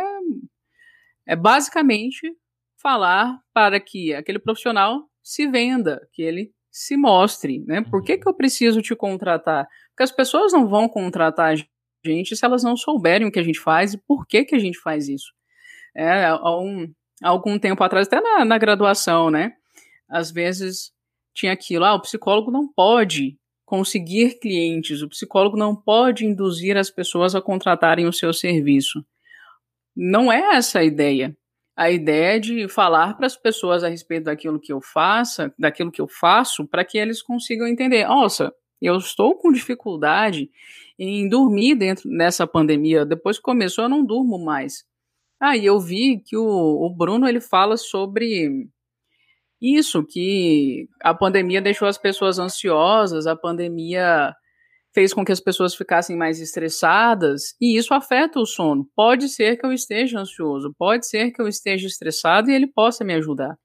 é basicamente falar para que aquele profissional se venda, que ele se mostre, né? Por que, que eu preciso te contratar? Porque as pessoas não vão contratar gente se elas não souberem o que a gente faz e por que, que a gente faz isso. É, há, um, há algum tempo atrás, até na, na graduação, né? Às vezes tinha aquilo, ah, o psicólogo não pode conseguir clientes, o psicólogo não pode induzir as pessoas a contratarem o seu serviço. Não é essa a ideia. A ideia é de falar para as pessoas a respeito daquilo que eu faça, daquilo que eu faço, para que eles consigam entender. Nossa, eu estou com dificuldade em dormir dentro nessa pandemia. Depois que começou, eu não durmo mais. Ah, e eu vi que o, o Bruno ele fala sobre isso, que a pandemia deixou as pessoas ansiosas, a pandemia fez com que as pessoas ficassem mais estressadas, e isso afeta o sono. Pode ser que eu esteja ansioso, pode ser que eu esteja estressado e ele possa me ajudar.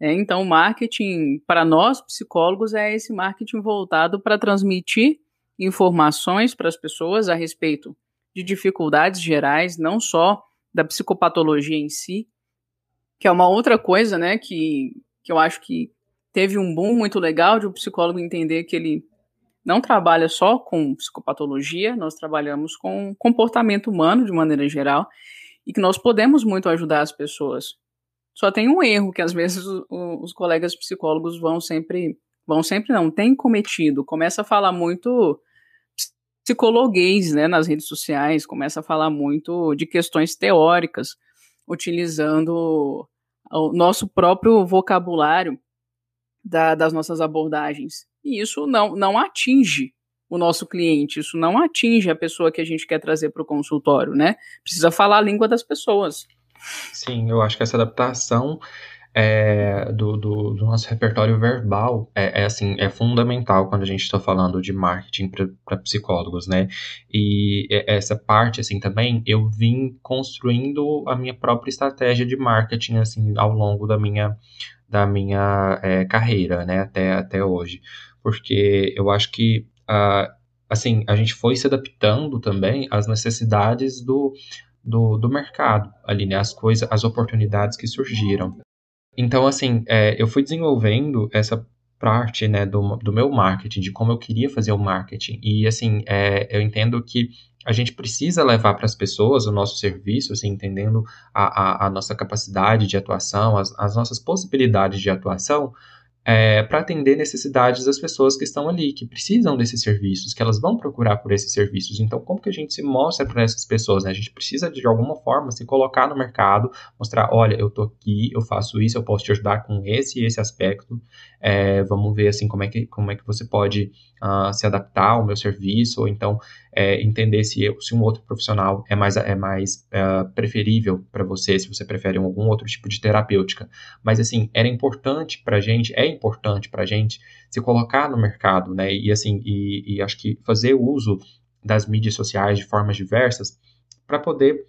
É, então, o marketing, para nós psicólogos, é esse marketing voltado para transmitir informações para as pessoas a respeito de dificuldades gerais, não só da psicopatologia em si, que é uma outra coisa, né, que, que eu acho que teve um boom muito legal de um psicólogo entender que ele não trabalha só com psicopatologia, nós trabalhamos com comportamento humano de maneira geral e que nós podemos muito ajudar as pessoas. Só tem um erro que às vezes os, os colegas psicólogos vão sempre, vão sempre não, tem cometido, começa a falar muito psicologuês né, nas redes sociais, começa a falar muito de questões teóricas, utilizando o nosso próprio vocabulário da, das nossas abordagens. E isso não, não atinge o nosso cliente, isso não atinge a pessoa que a gente quer trazer para o consultório, né? Precisa falar a língua das pessoas. Sim, eu acho que essa adaptação é, do, do, do, nosso repertório verbal é, é, assim é fundamental quando a gente está falando de marketing para psicólogos, né? E essa parte assim também eu vim construindo a minha própria estratégia de marketing assim ao longo da minha da minha é, carreira, né? Até até hoje, porque eu acho que uh, assim a gente foi se adaptando também às necessidades do do, do mercado ali, né? As coisas, as oportunidades que surgiram. Então, assim, é, eu fui desenvolvendo essa parte, né, do, do meu marketing, de como eu queria fazer o marketing. E, assim, é, eu entendo que a gente precisa levar para as pessoas o nosso serviço, assim, entendendo a, a, a nossa capacidade de atuação, as, as, nossas possibilidades de atuação, é, para atender necessidades das pessoas que estão ali, que precisam desses serviços, que elas vão procurar por esses serviços. Então, como que a gente se mostra para essas pessoas? Né? A gente precisa, de alguma forma, se colocar no mercado, mostrar: olha, eu estou aqui, eu faço isso, eu posso te ajudar com esse e esse aspecto. É, vamos ver assim como é que, como é que você pode uh, se adaptar ao meu serviço, ou então é, entender se, se um outro profissional é mais, é mais uh, preferível para você, se você prefere algum outro tipo de terapêutica. Mas assim, era importante para gente, é importante para gente se colocar no mercado, né? E assim, e, e acho que fazer uso das mídias sociais de formas diversas para poder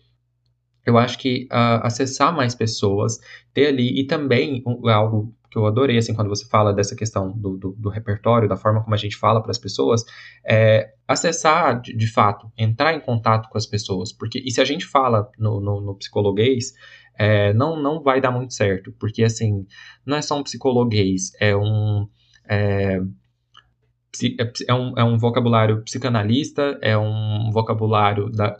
eu acho que uh, acessar mais pessoas, ter ali, e também um, algo que eu adorei, assim, quando você fala dessa questão do, do, do repertório, da forma como a gente fala para as pessoas, é acessar, de, de, fato, entrar em contato com as pessoas. Porque, e se a gente fala no, no, no psicologuês, é, não, não vai dar muito certo, porque, assim, não é só um psicologuês, é um... É, é, é um, é um vocabulário psicanalista, é um vocabulário da,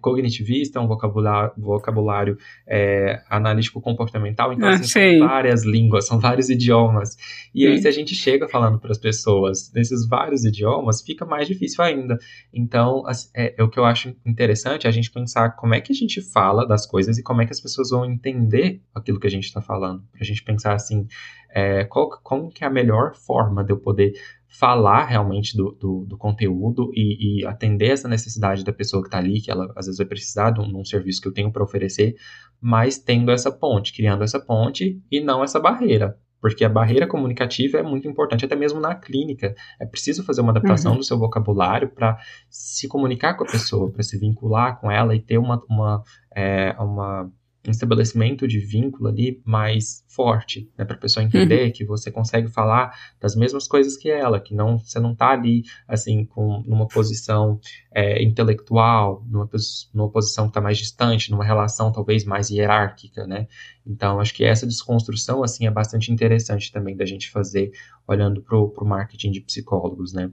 cognitivista, é um vocabulário, vocabulário é, analítico-comportamental. Então, ah, assim, são várias línguas, são vários idiomas. E aí, se a gente chega falando para as pessoas nesses vários idiomas, fica mais difícil ainda. Então, é, é, o que eu acho interessante é a gente pensar como é que a gente fala das coisas e como é que as pessoas vão entender aquilo que a gente está falando. Para a gente pensar assim, é, qual, como que é a melhor forma de eu poder falar realmente do, do, do conteúdo e, e, atender essa necessidade da pessoa que está ali, que ela às vezes vai precisar de um, de um serviço que eu tenho para oferecer, mas tendo essa ponte, criando essa ponte e não essa barreira. Porque a barreira comunicativa é muito importante, até mesmo na clínica. É preciso fazer uma adaptação uhum. do seu vocabulário para se comunicar com a pessoa, para se vincular com ela e ter uma, uma, é, uma um estabelecimento de vínculo ali mais forte, né, para a pessoa entender uhum. que você consegue falar das mesmas coisas que ela, que não você não está ali assim com numa posição é, intelectual, numa, numa posição que está mais distante, numa relação talvez mais hierárquica, né? Então acho que essa desconstrução assim é bastante interessante também da gente fazer olhando para o marketing de psicólogos, né?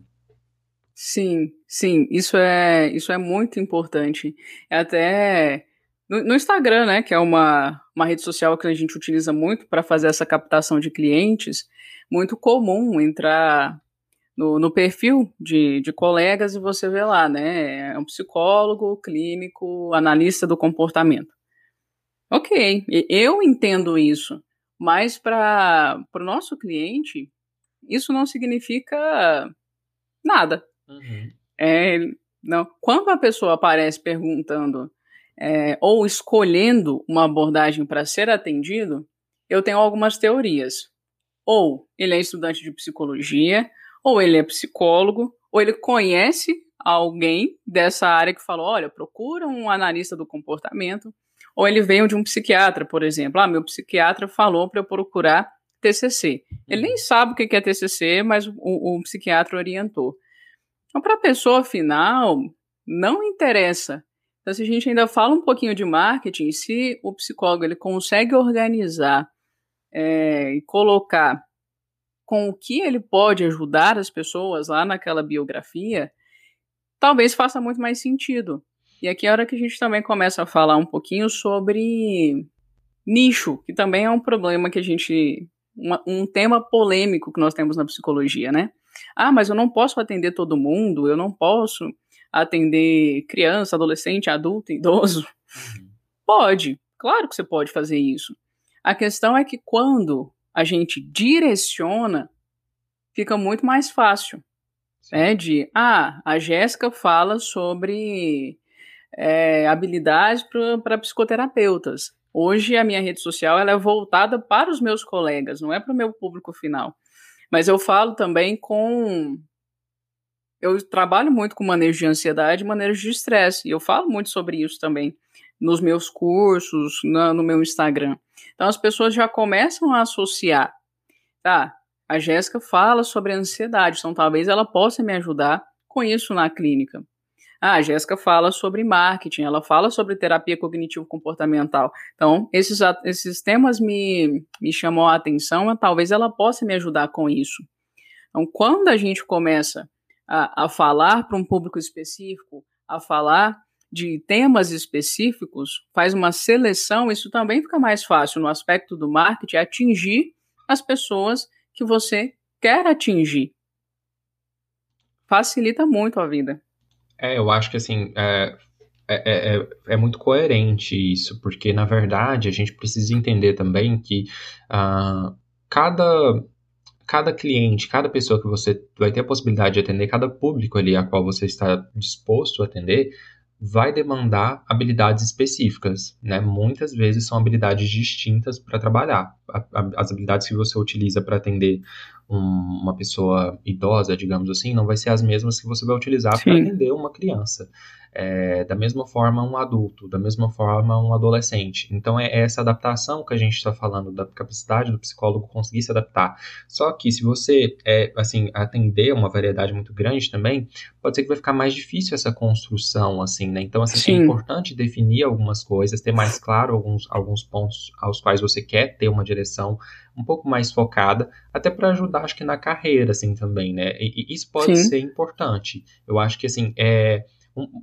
Sim, sim, isso é isso é muito importante. É até no, no, Instagram, né, que é uma, uma rede social que a gente utiliza muito para fazer essa captação de clientes, muito comum entrar no, no perfil de, de colegas e você vê lá, né, é um psicólogo, clínico, analista do comportamento. Ok, eu entendo isso, mas para o nosso cliente, isso não significa nada. Uhum. É, não. Quando a pessoa aparece perguntando é, ou escolhendo uma abordagem para ser atendido, eu tenho algumas teorias. Ou ele é estudante de psicologia, ou ele é psicólogo, ou ele conhece alguém dessa área que falou: olha, procura um analista do comportamento, ou ele veio de um psiquiatra, por exemplo. Ah, meu psiquiatra falou para eu procurar TCC. Ele nem sabe o que é TCC, mas o, o psiquiatra orientou. Então, para a pessoa final, não interessa então, se a gente ainda fala um pouquinho de marketing, se o psicólogo ele consegue organizar é, e colocar com o que ele pode ajudar as pessoas lá naquela biografia, talvez faça muito mais sentido. E aqui é a hora que a gente também começa a falar um pouquinho sobre nicho, que também é um problema que a gente. Uma, um tema polêmico que nós temos na psicologia, né? Ah, mas eu não posso atender todo mundo, eu não posso atender criança, adolescente, adulto, idoso? Uhum. Pode, claro que você pode fazer isso. A questão é que quando a gente direciona, fica muito mais fácil. Né, de, ah, a Jéssica fala sobre é, habilidades para psicoterapeutas. Hoje a minha rede social ela é voltada para os meus colegas, não é para o meu público final. Mas eu falo também com eu trabalho muito com manejo de ansiedade e manejo de estresse, e eu falo muito sobre isso também nos meus cursos, na, no meu Instagram. Então as pessoas já começam a associar, tá? A Jéssica fala sobre ansiedade, então talvez ela possa me ajudar com isso na clínica. Ah, a Jéssica fala sobre marketing, ela fala sobre terapia cognitivo-comportamental. Então, esses, esses temas me, me chamam a atenção, talvez ela possa me ajudar com isso. Então, quando a gente começa a, a falar para um público específico, a falar de temas específicos, faz uma seleção, isso também fica mais fácil no aspecto do marketing, atingir as pessoas que você quer atingir. Facilita muito a vida. É, eu acho que assim, é, é, é, é, muito coerente isso, porque na verdade a gente precisa entender também que uh, cada, cada cliente, cada pessoa que você vai ter a possibilidade de atender, cada público ali a qual você está disposto a atender, vai demandar habilidades específicas, né? Muitas vezes são habilidades distintas para trabalhar. As habilidades que você utiliza para atender um, uma pessoa idosa, digamos assim, não vai ser as mesmas que você vai utilizar para atender uma criança. É, da mesma forma um adulto, da mesma forma um adolescente. Então é essa adaptação que a gente está falando da capacidade do psicólogo conseguir se adaptar. Só que se você é, assim atender uma variedade muito grande também, pode ser que vai ficar mais difícil essa construção assim, né? Então assim, é importante definir algumas coisas, ter mais claro alguns, alguns pontos aos quais você quer ter uma direção um pouco mais focada, até para ajudar, acho que na carreira, assim, também, né? E, e isso pode Sim. ser importante. Eu acho que, assim, é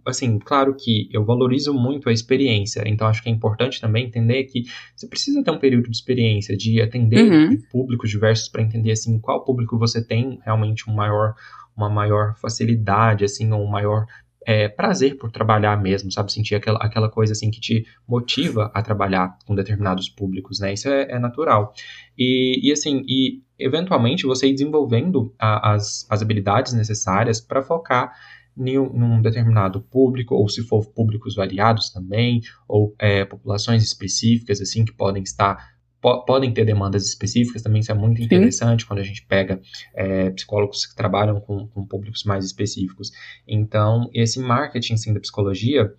assim, claro que eu valorizo muito a experiência, então acho que é importante também entender que você precisa ter um período de experiência, de atender uhum. públicos diversos para entender assim qual público você tem realmente um maior, uma maior facilidade, assim, ou um maior é, prazer por trabalhar mesmo, sabe? Sentir aquela, aquela coisa assim que te motiva a trabalhar com determinados públicos, né? Isso é, é natural. E, e, assim, e eventualmente você ir desenvolvendo a, as, as habilidades necessárias para focar num determinado público, ou se for públicos variados também, ou é, populações específicas, assim, que podem estar po podem ter demandas específicas também, isso é muito interessante Sim. quando a gente pega é, psicólogos que trabalham com, com, públicos mais específicos. Então, esse marketing sim, da psicologia,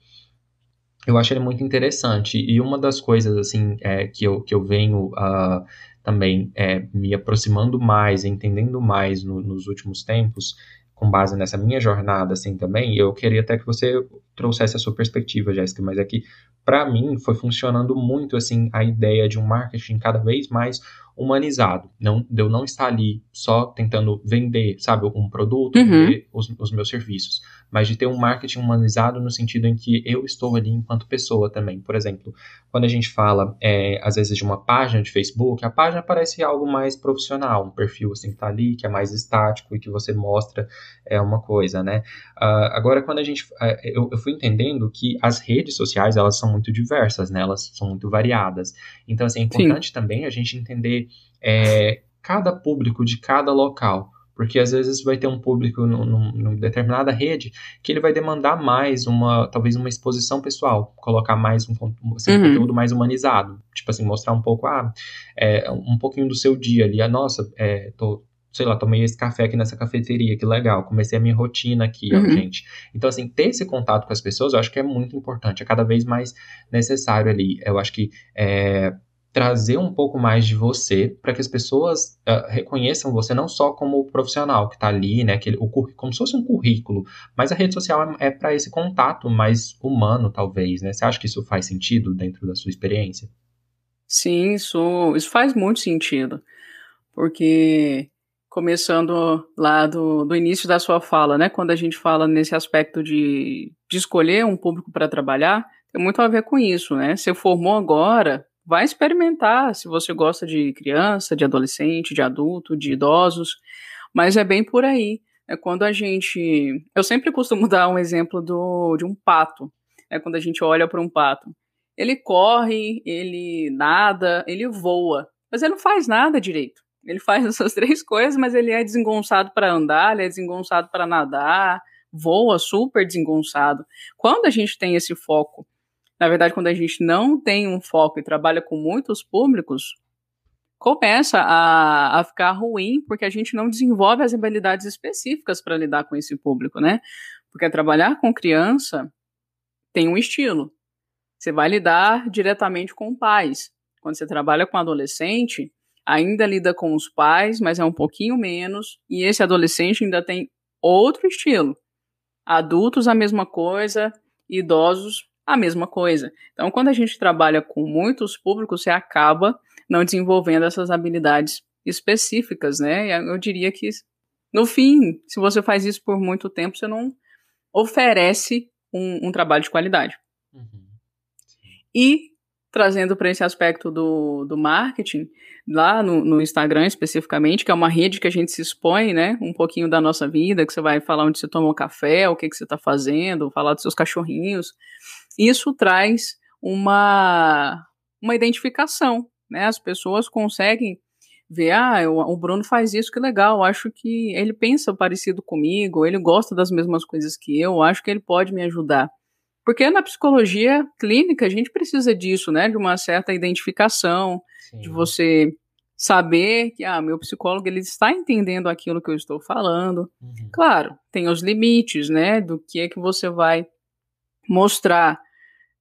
eu acho ele muito interessante. E uma das coisas assim é, que, eu, que eu venho uh, também é, me aproximando mais, entendendo mais no, nos últimos tempos, com base nessa minha jornada assim também, eu queria até que você trouxesse a sua perspectiva, Jéssica, mas é que para mim foi funcionando muito assim a ideia de um marketing cada vez mais humanizado, não de eu não estar ali só tentando vender, sabe, um produto, uhum. vender os, os meus serviços, mas de ter um marketing humanizado no sentido em que eu estou ali enquanto pessoa também. Por exemplo, quando a gente fala, é, às vezes, de uma página de Facebook, a página parece algo mais profissional, um perfil assim que está ali, que é mais estático e que você mostra é uma coisa, né? Uh, agora, quando a gente, uh, eu, eu, fui entendendo que as redes sociais elas são muito diversas, né? Elas são muito variadas. Então, assim, é importante Sim. também a gente entender é, cada público de cada local. Porque às vezes vai ter um público numa determinada rede que ele vai demandar mais uma, talvez uma exposição pessoal, colocar mais um, assim, uhum. conteúdo mais humanizado. Tipo assim, mostrar um pouco, ah, é, um pouquinho do seu dia ali. Ah, nossa, é, tô, sei lá, tomei esse café aqui nessa cafeteria, que legal, comecei a minha rotina aqui, uhum. ó, gente. Então, assim, ter esse contato com as pessoas, eu acho que é muito importante, é cada vez mais necessário ali. Eu acho que é, trazer um pouco mais de você para que as pessoas uh, reconheçam você não só como profissional que está ali, né, o, como se fosse um currículo, mas a rede social é, é para esse contato mais humano, talvez, né? Você acha que isso faz sentido dentro da sua experiência? Sim, isso, isso faz muito sentido, porque começando lá do, do início da sua fala, né, quando a gente fala nesse aspecto de, de escolher um público para trabalhar, tem muito a ver com isso, né? Você formou agora, vai experimentar se você gosta de criança, de adolescente, de adulto, de idosos, mas é bem por aí. É quando a gente. Eu sempre costumo dar um exemplo do, de um pato. É quando a gente olha para um pato. Ele corre, ele nada, ele voa, mas ele não faz nada direito. Ele faz essas três coisas, mas ele é desengonçado para andar, ele é desengonçado para nadar, voa super desengonçado. Quando a gente tem esse foco na verdade, quando a gente não tem um foco e trabalha com muitos públicos, começa a, a ficar ruim porque a gente não desenvolve as habilidades específicas para lidar com esse público, né? Porque trabalhar com criança tem um estilo. Você vai lidar diretamente com pais. Quando você trabalha com adolescente, ainda lida com os pais, mas é um pouquinho menos, e esse adolescente ainda tem outro estilo. Adultos, a mesma coisa, idosos, a mesma coisa. Então, quando a gente trabalha com muitos públicos, você acaba não desenvolvendo essas habilidades específicas, né? Eu diria que, no fim, se você faz isso por muito tempo, você não oferece um, um trabalho de qualidade. Uhum. E trazendo para esse aspecto do, do marketing, lá no, no, Instagram especificamente, que é uma rede que a gente se expõe, né? Um pouquinho da nossa vida, que você vai falar onde você tomou café, o que, que você está fazendo, falar dos seus cachorrinhos. Isso traz uma, uma identificação, né? As pessoas conseguem ver, ah, o Bruno faz isso, que legal, acho que ele pensa parecido comigo, ele gosta das mesmas coisas que eu, acho que ele pode me ajudar. Porque na psicologia clínica a gente precisa disso, né? De uma certa identificação, Sim. de você saber que, ah, meu psicólogo ele está entendendo aquilo que eu estou falando. Uhum. Claro, tem os limites, né? Do que é que você vai mostrar.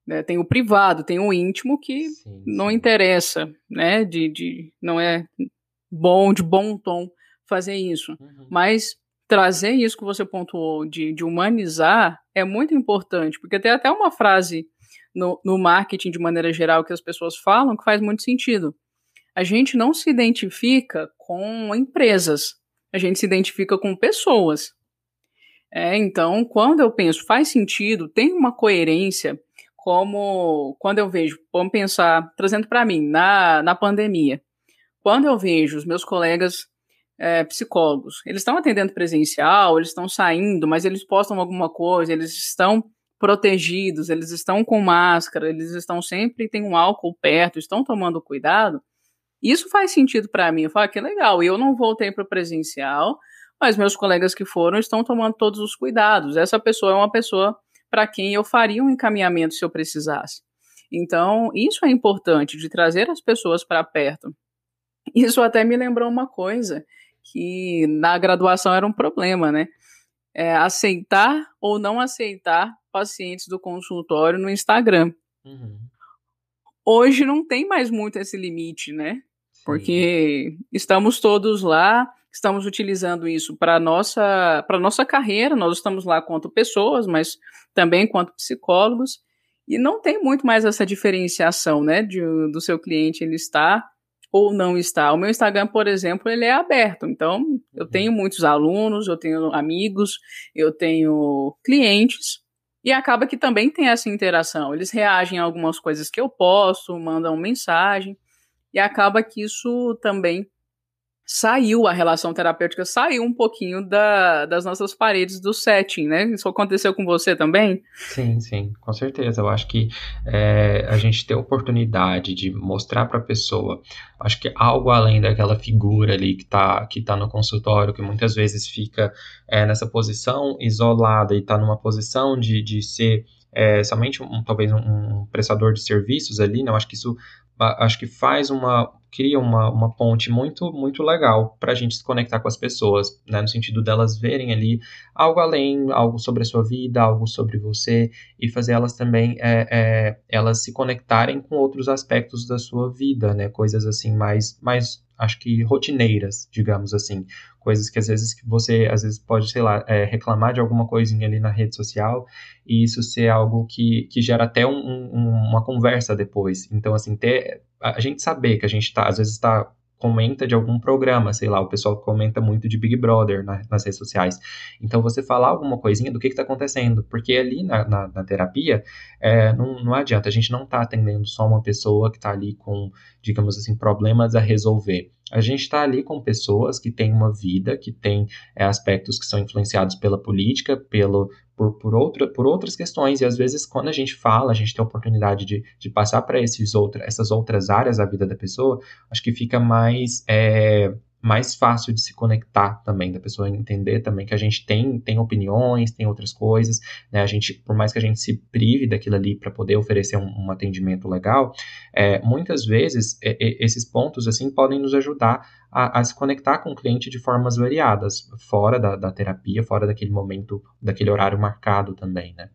Né? Tem o privado, tem o íntimo que sim, não sim. interessa, né? De, de, não é bom, de bom tom fazer isso. Uhum. Mas trazer isso que você pontuou de, de, humanizar é muito importante, porque tem até uma frase no, no marketing de maneira geral que as pessoas falam que faz muito sentido. A gente não se identifica com empresas, a gente se identifica com pessoas. É, então, quando eu penso faz sentido, tem uma coerência, como quando eu vejo, vamos pensar, trazendo para mim, na, na pandemia, quando eu vejo os meus colegas é, psicólogos, eles estão atendendo presencial, eles estão saindo, mas eles postam alguma coisa, eles estão protegidos, eles estão com máscara, eles estão sempre, tem um álcool perto, estão tomando cuidado. Isso faz sentido para mim. Eu falo ah, que legal, eu não voltei para o presencial, mas meus colegas que foram estão tomando todos os cuidados. Essa pessoa é uma pessoa para quem eu faria um encaminhamento se eu precisasse. Então, isso é importante de trazer as pessoas para perto. Isso até me lembrou uma coisa que na graduação era um problema, né? É aceitar ou não aceitar pacientes do consultório no Instagram. Uhum. Hoje não tem mais muito esse limite, né? Sim. Porque estamos todos lá, estamos utilizando isso para nossa para nossa carreira, nós estamos lá quanto pessoas, mas também quanto psicólogos, e não tem muito mais essa diferenciação, né, de, do seu cliente ele está ou não está. O meu Instagram, por exemplo, ele é aberto. Então, eu uhum. tenho muitos alunos, eu tenho amigos, eu tenho clientes. E acaba que também tem essa interação. Eles reagem a algumas coisas que eu posto, mandam mensagem. E acaba que isso também saiu, a relação terapêutica saiu um pouquinho da, das nossas paredes do setting, né? Isso aconteceu com você também? Sim, sim, com certeza. Eu acho que é, a gente ter a oportunidade de mostrar para a pessoa, acho que algo além daquela figura ali que está que tá no consultório, que muitas vezes fica é, nessa posição isolada e está numa posição de, de ser é, somente um, talvez um, um, prestador de serviços ali, né? Acho que isso acho que faz uma cria uma, uma ponte muito muito legal para a gente se conectar com as pessoas, né? No sentido delas verem ali algo além, algo sobre a sua vida, algo sobre você e fazer elas também é, é, elas se conectarem com outros aspectos da sua vida, né? Coisas assim mais mais acho que rotineiras, digamos assim, coisas que às vezes que você às vezes pode, sei lá, é, reclamar de alguma coisinha ali na rede social e isso ser algo que, que gera até um, um, uma conversa depois. Então, assim, ter a gente saber que a gente tá, às vezes está comenta de algum programa, sei lá, o pessoal comenta muito de Big Brother na, nas redes sociais. Então, você falar alguma coisinha do que está acontecendo, porque ali na, na, na terapia, é, não, não adianta, a gente não está atendendo só uma pessoa que está ali com, digamos assim, problemas a resolver. A gente está ali com pessoas que têm uma vida, que têm é, aspectos que são influenciados pela política, pelo, por, por, outra, por outras questões. E às vezes, quando a gente fala, a gente tem a oportunidade de, de passar para outra, essas outras áreas da vida da pessoa, acho que fica mais. É, mais fácil de se conectar também, da pessoa entender também que a gente tem, tem opiniões, tem outras coisas, né? A gente, por mais que a gente se prive daquilo ali para poder oferecer um, um atendimento legal, é, muitas vezes é, esses pontos assim podem nos ajudar a, a, se conectar com o cliente de formas variadas, fora da, da terapia, fora daquele momento, daquele horário marcado também, né?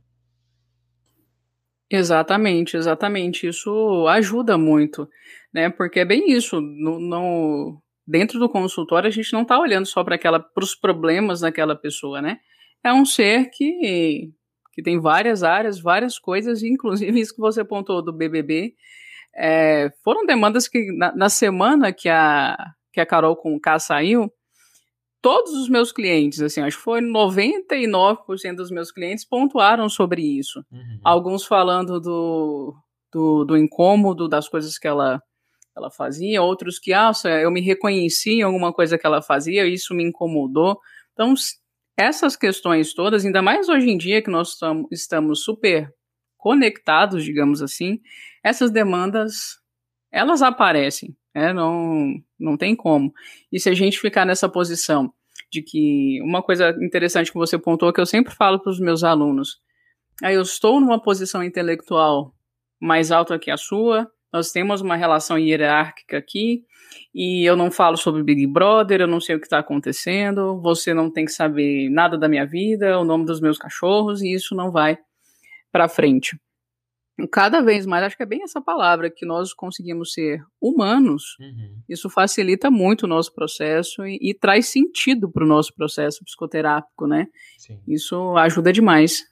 Exatamente, exatamente. Isso ajuda muito, né? Porque é bem isso. No, no, dentro do consultório a gente não está olhando só para os problemas daquela pessoa, né? É um ser que, que tem várias áreas, várias coisas, inclusive isso que você apontou do BBB. É, foram demandas que na, na, semana que a, que a Carol com o K saiu, todos os meus clientes, assim, acho que foi 99% dos meus clientes pontuaram sobre isso. Uhum. Alguns falando do, do, do incômodo das coisas que ela, ela fazia, outros que, ah, eu me reconheci em alguma coisa que ela fazia, isso me incomodou. Então, essas questões todas, ainda mais hoje em dia que nós estamos super conectados, digamos assim, essas demandas, elas aparecem, né? não, não tem como. E se a gente ficar nessa posição de que uma coisa interessante que você pontuou, que eu sempre falo para os meus alunos, aí eu estou numa posição intelectual mais alta que a sua, nós temos uma relação hierárquica aqui, e eu não falo sobre Big Brother, eu não sei o que está acontecendo, você não tem que saber nada da minha vida, o nome dos meus cachorros, e isso não vai para frente. Cada vez mais, acho que é bem essa palavra, que nós conseguimos ser humanos, uhum. isso facilita muito o nosso processo e, e traz sentido para o nosso processo psicoterápico, né? Sim. Isso ajuda demais.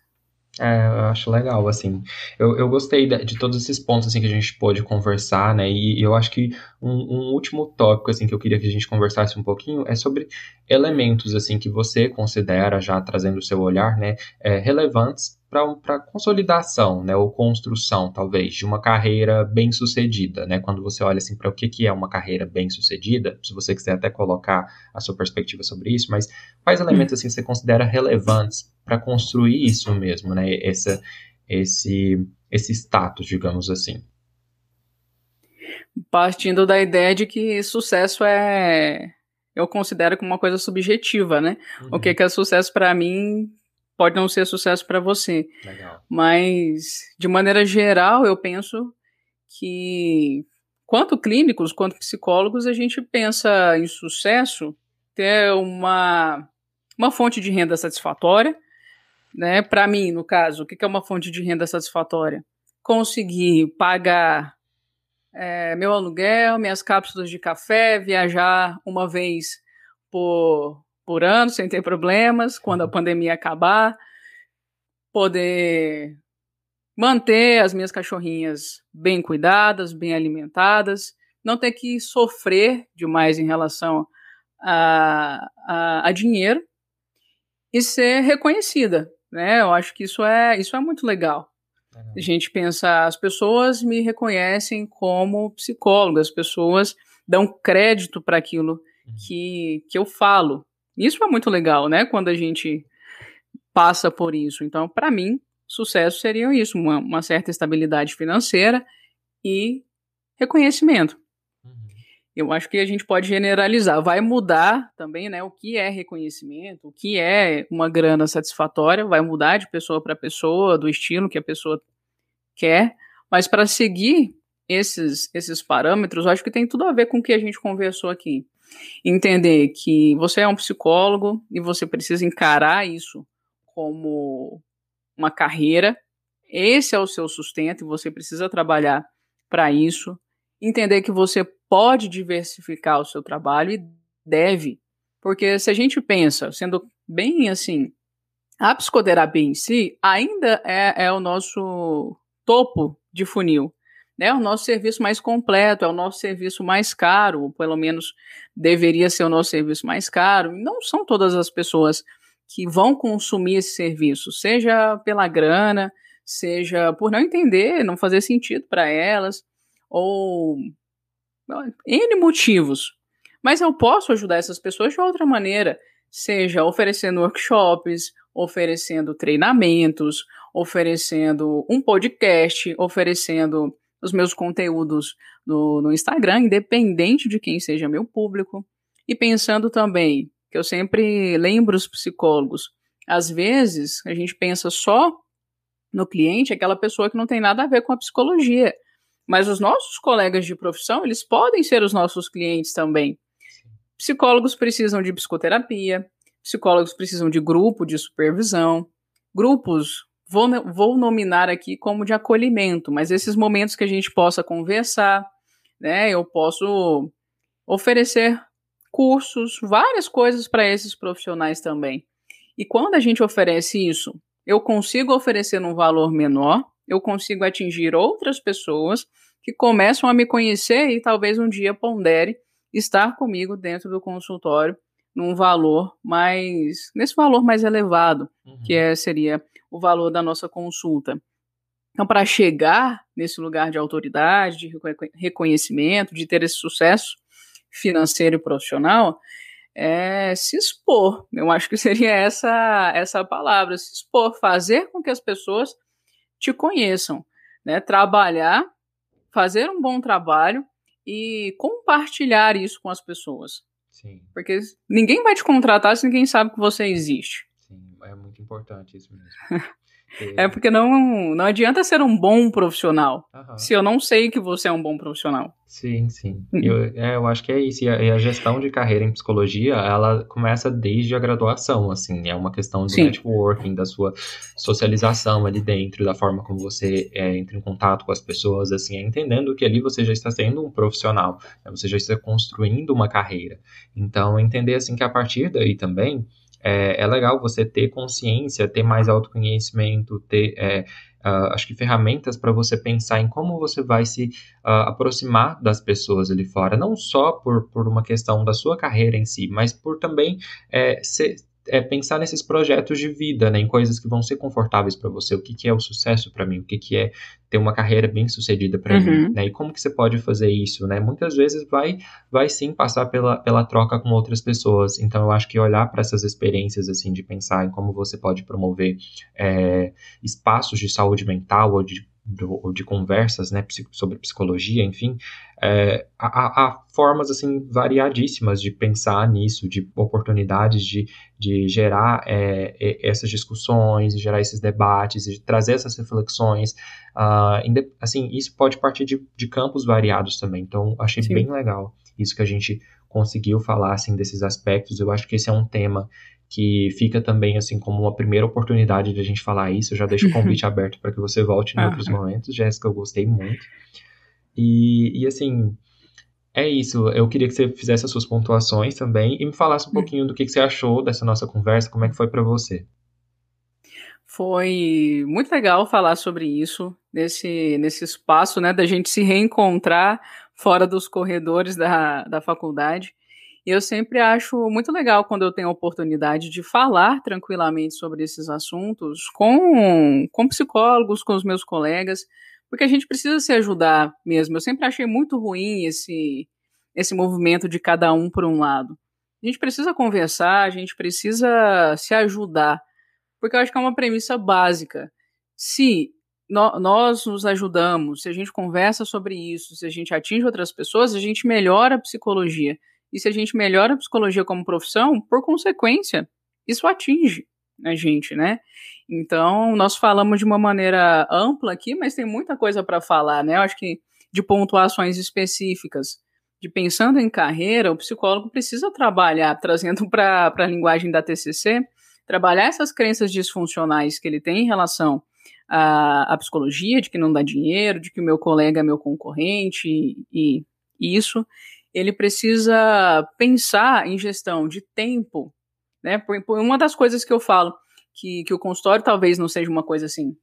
É, eu acho legal, assim. Eu, eu gostei de, de, todos esses pontos, assim, que a gente pôde conversar, né? E, e eu acho que um, um, último tópico, assim, que eu queria que a gente conversasse um pouquinho é sobre elementos, assim, que você considera, já trazendo o seu olhar, né? É, relevantes para consolidação, né, ou construção, talvez, de uma carreira bem sucedida, né, quando você olha assim para o que, que é uma carreira bem sucedida, se você quiser até colocar a sua perspectiva sobre isso, mas quais elementos assim você considera relevantes para construir isso mesmo, né, esse, esse, esse status, digamos assim? Partindo da ideia de que sucesso é eu considero como uma coisa subjetiva, né? Uhum. O que, que é sucesso para mim pode não ser sucesso para você. Legal. Mas, de maneira geral, eu penso que, quanto clínicos, quanto psicólogos, a gente pensa em sucesso ter uma, uma fonte de renda satisfatória. Né? Para mim, no caso, o que é uma fonte de renda satisfatória? Conseguir pagar é, meu aluguel, minhas cápsulas de café, viajar uma vez por por ano, sem ter problemas, quando a pandemia acabar, poder manter as minhas cachorrinhas bem cuidadas, bem alimentadas, não ter que sofrer demais em relação a, a, a dinheiro e ser reconhecida, né? Eu acho que isso é isso é muito legal. A gente pensa, as pessoas me reconhecem como psicóloga, as pessoas dão crédito para aquilo uhum. que, que eu falo, isso é muito legal, né? Quando a gente passa por isso. Então, para mim, sucesso seria isso: uma, uma, certa estabilidade financeira e reconhecimento. Uhum. Eu acho que a gente pode generalizar. Vai mudar também, né? O que é reconhecimento, o que é uma grana satisfatória, vai mudar de pessoa para pessoa, do estilo que a pessoa quer. Mas para seguir esses, esses parâmetros, eu acho que tem tudo a ver com o que a gente conversou aqui. Entender que você é um psicólogo e você precisa encarar isso como uma carreira. Esse é o seu sustento e você precisa trabalhar para isso. Entender que você pode diversificar o seu trabalho e deve. Porque se a gente pensa, sendo bem assim, a psicoterapia em si ainda é, é o nosso topo de funil né, o nosso serviço mais completo, é o nosso serviço mais caro, ou pelo menos deveria ser o nosso serviço mais caro. Não são todas as pessoas que vão consumir esse serviço, seja pela grana, seja por não entender, não fazer sentido para elas, ou N motivos. Mas eu posso ajudar essas pessoas de outra maneira, seja oferecendo workshops, oferecendo treinamentos, oferecendo um podcast, oferecendo os meus conteúdos no, no Instagram, independente de quem seja meu público. E pensando também, que eu sempre lembro os psicólogos, às vezes a gente pensa só no cliente, aquela pessoa que não tem nada a ver com a psicologia. Mas os nossos colegas de profissão, eles podem ser os nossos clientes também. Psicólogos precisam de psicoterapia, psicólogos precisam de grupo de supervisão, grupos vou, vou nominar aqui como de acolhimento, mas esses momentos que a gente possa conversar, né? Eu posso oferecer cursos, várias coisas para esses profissionais também. E quando a gente oferece isso, eu consigo oferecer um valor menor, eu consigo atingir outras pessoas que começam a me conhecer e talvez um dia pondere estar comigo dentro do consultório num valor mais nesse valor mais elevado, uhum. que é, seria o valor da nossa consulta. Então, para chegar nesse lugar de autoridade, de reconhecimento, de ter esse sucesso financeiro e profissional, é se expor. Eu acho que seria essa essa palavra, se expor, fazer com que as pessoas te conheçam, né? Trabalhar, fazer um bom trabalho e compartilhar isso com as pessoas. Sim. Porque ninguém vai te contratar se ninguém sabe que você existe. É muito importante isso mesmo. É porque não, não adianta ser um bom profissional uhum. se eu não sei que você é um bom profissional. Sim, sim. Uhum. Eu, é, eu acho que é isso. E a, e a, gestão de carreira em psicologia, ela começa desde a graduação, assim. É uma questão do sim. networking, da sua socialização ali dentro, da forma como você é, entra em contato com as pessoas, assim, é entendendo que ali você já está sendo um profissional, né? você já está construindo uma carreira. Então, entender, assim, que a partir daí também é, é legal você ter consciência, ter mais autoconhecimento, ter, é, uh, acho que ferramentas para você pensar em como você vai se uh, aproximar das pessoas ali fora, não só por, por uma questão da sua carreira em si, mas por também é, ser, é pensar nesses projetos de vida, né, em coisas que vão ser confortáveis para você, o que, que é o sucesso para mim, o que, que é ter uma carreira bem sucedida para uhum. mim, né, e como que você pode fazer isso, né, muitas vezes vai, vai sim passar pela, pela troca com outras pessoas, então eu acho que olhar para essas experiências, assim, de pensar em como você pode promover é, espaços de saúde mental ou de do, de conversas né, sobre psicologia, enfim, é, há, há, formas assim variadíssimas de pensar nisso, de oportunidades de, de gerar é, essas discussões, gerar esses debates, de trazer essas reflexões. Uh, assim, isso pode partir de, de campos variados também. Então, achei Sim. bem legal isso que a gente conseguiu falar assim desses aspectos. Eu acho que esse é um tema que fica também assim como uma primeira oportunidade de a gente falar isso. Eu já deixo o convite aberto para que você volte em ah. outros momentos, Jéssica, eu gostei muito. E, e assim, é isso. Eu queria que você fizesse as suas pontuações também e me falasse um hum. pouquinho do que, que você achou dessa nossa conversa, como é que foi para você. Foi muito legal falar sobre isso, nesse, nesse espaço, né, da gente se reencontrar fora dos corredores da, da faculdade. E eu sempre acho muito legal quando eu tenho a oportunidade de falar tranquilamente sobre esses assuntos com, com psicólogos, com os meus colegas, porque a gente precisa se ajudar mesmo. Eu sempre achei muito ruim esse, esse movimento de cada um por um lado. A gente precisa conversar, a gente precisa se ajudar, porque eu acho que é uma premissa básica. Se no, nós nos ajudamos, se a gente conversa sobre isso, se a gente atinge outras pessoas, a gente melhora a psicologia. E se a gente melhora a psicologia como profissão, por consequência, isso atinge a gente, né? Então, nós falamos de uma maneira ampla aqui, mas tem muita coisa para falar, né? Eu acho que de pontuações específicas, de pensando em carreira, o psicólogo precisa trabalhar, trazendo para a linguagem da TCC, trabalhar essas crenças disfuncionais que ele tem em relação à, à psicologia, de que não dá dinheiro, de que o meu colega é meu concorrente e, e isso, ele precisa pensar em gestão de tempo, né? Uma das coisas que eu falo que, que o consultório talvez não seja uma coisa assim,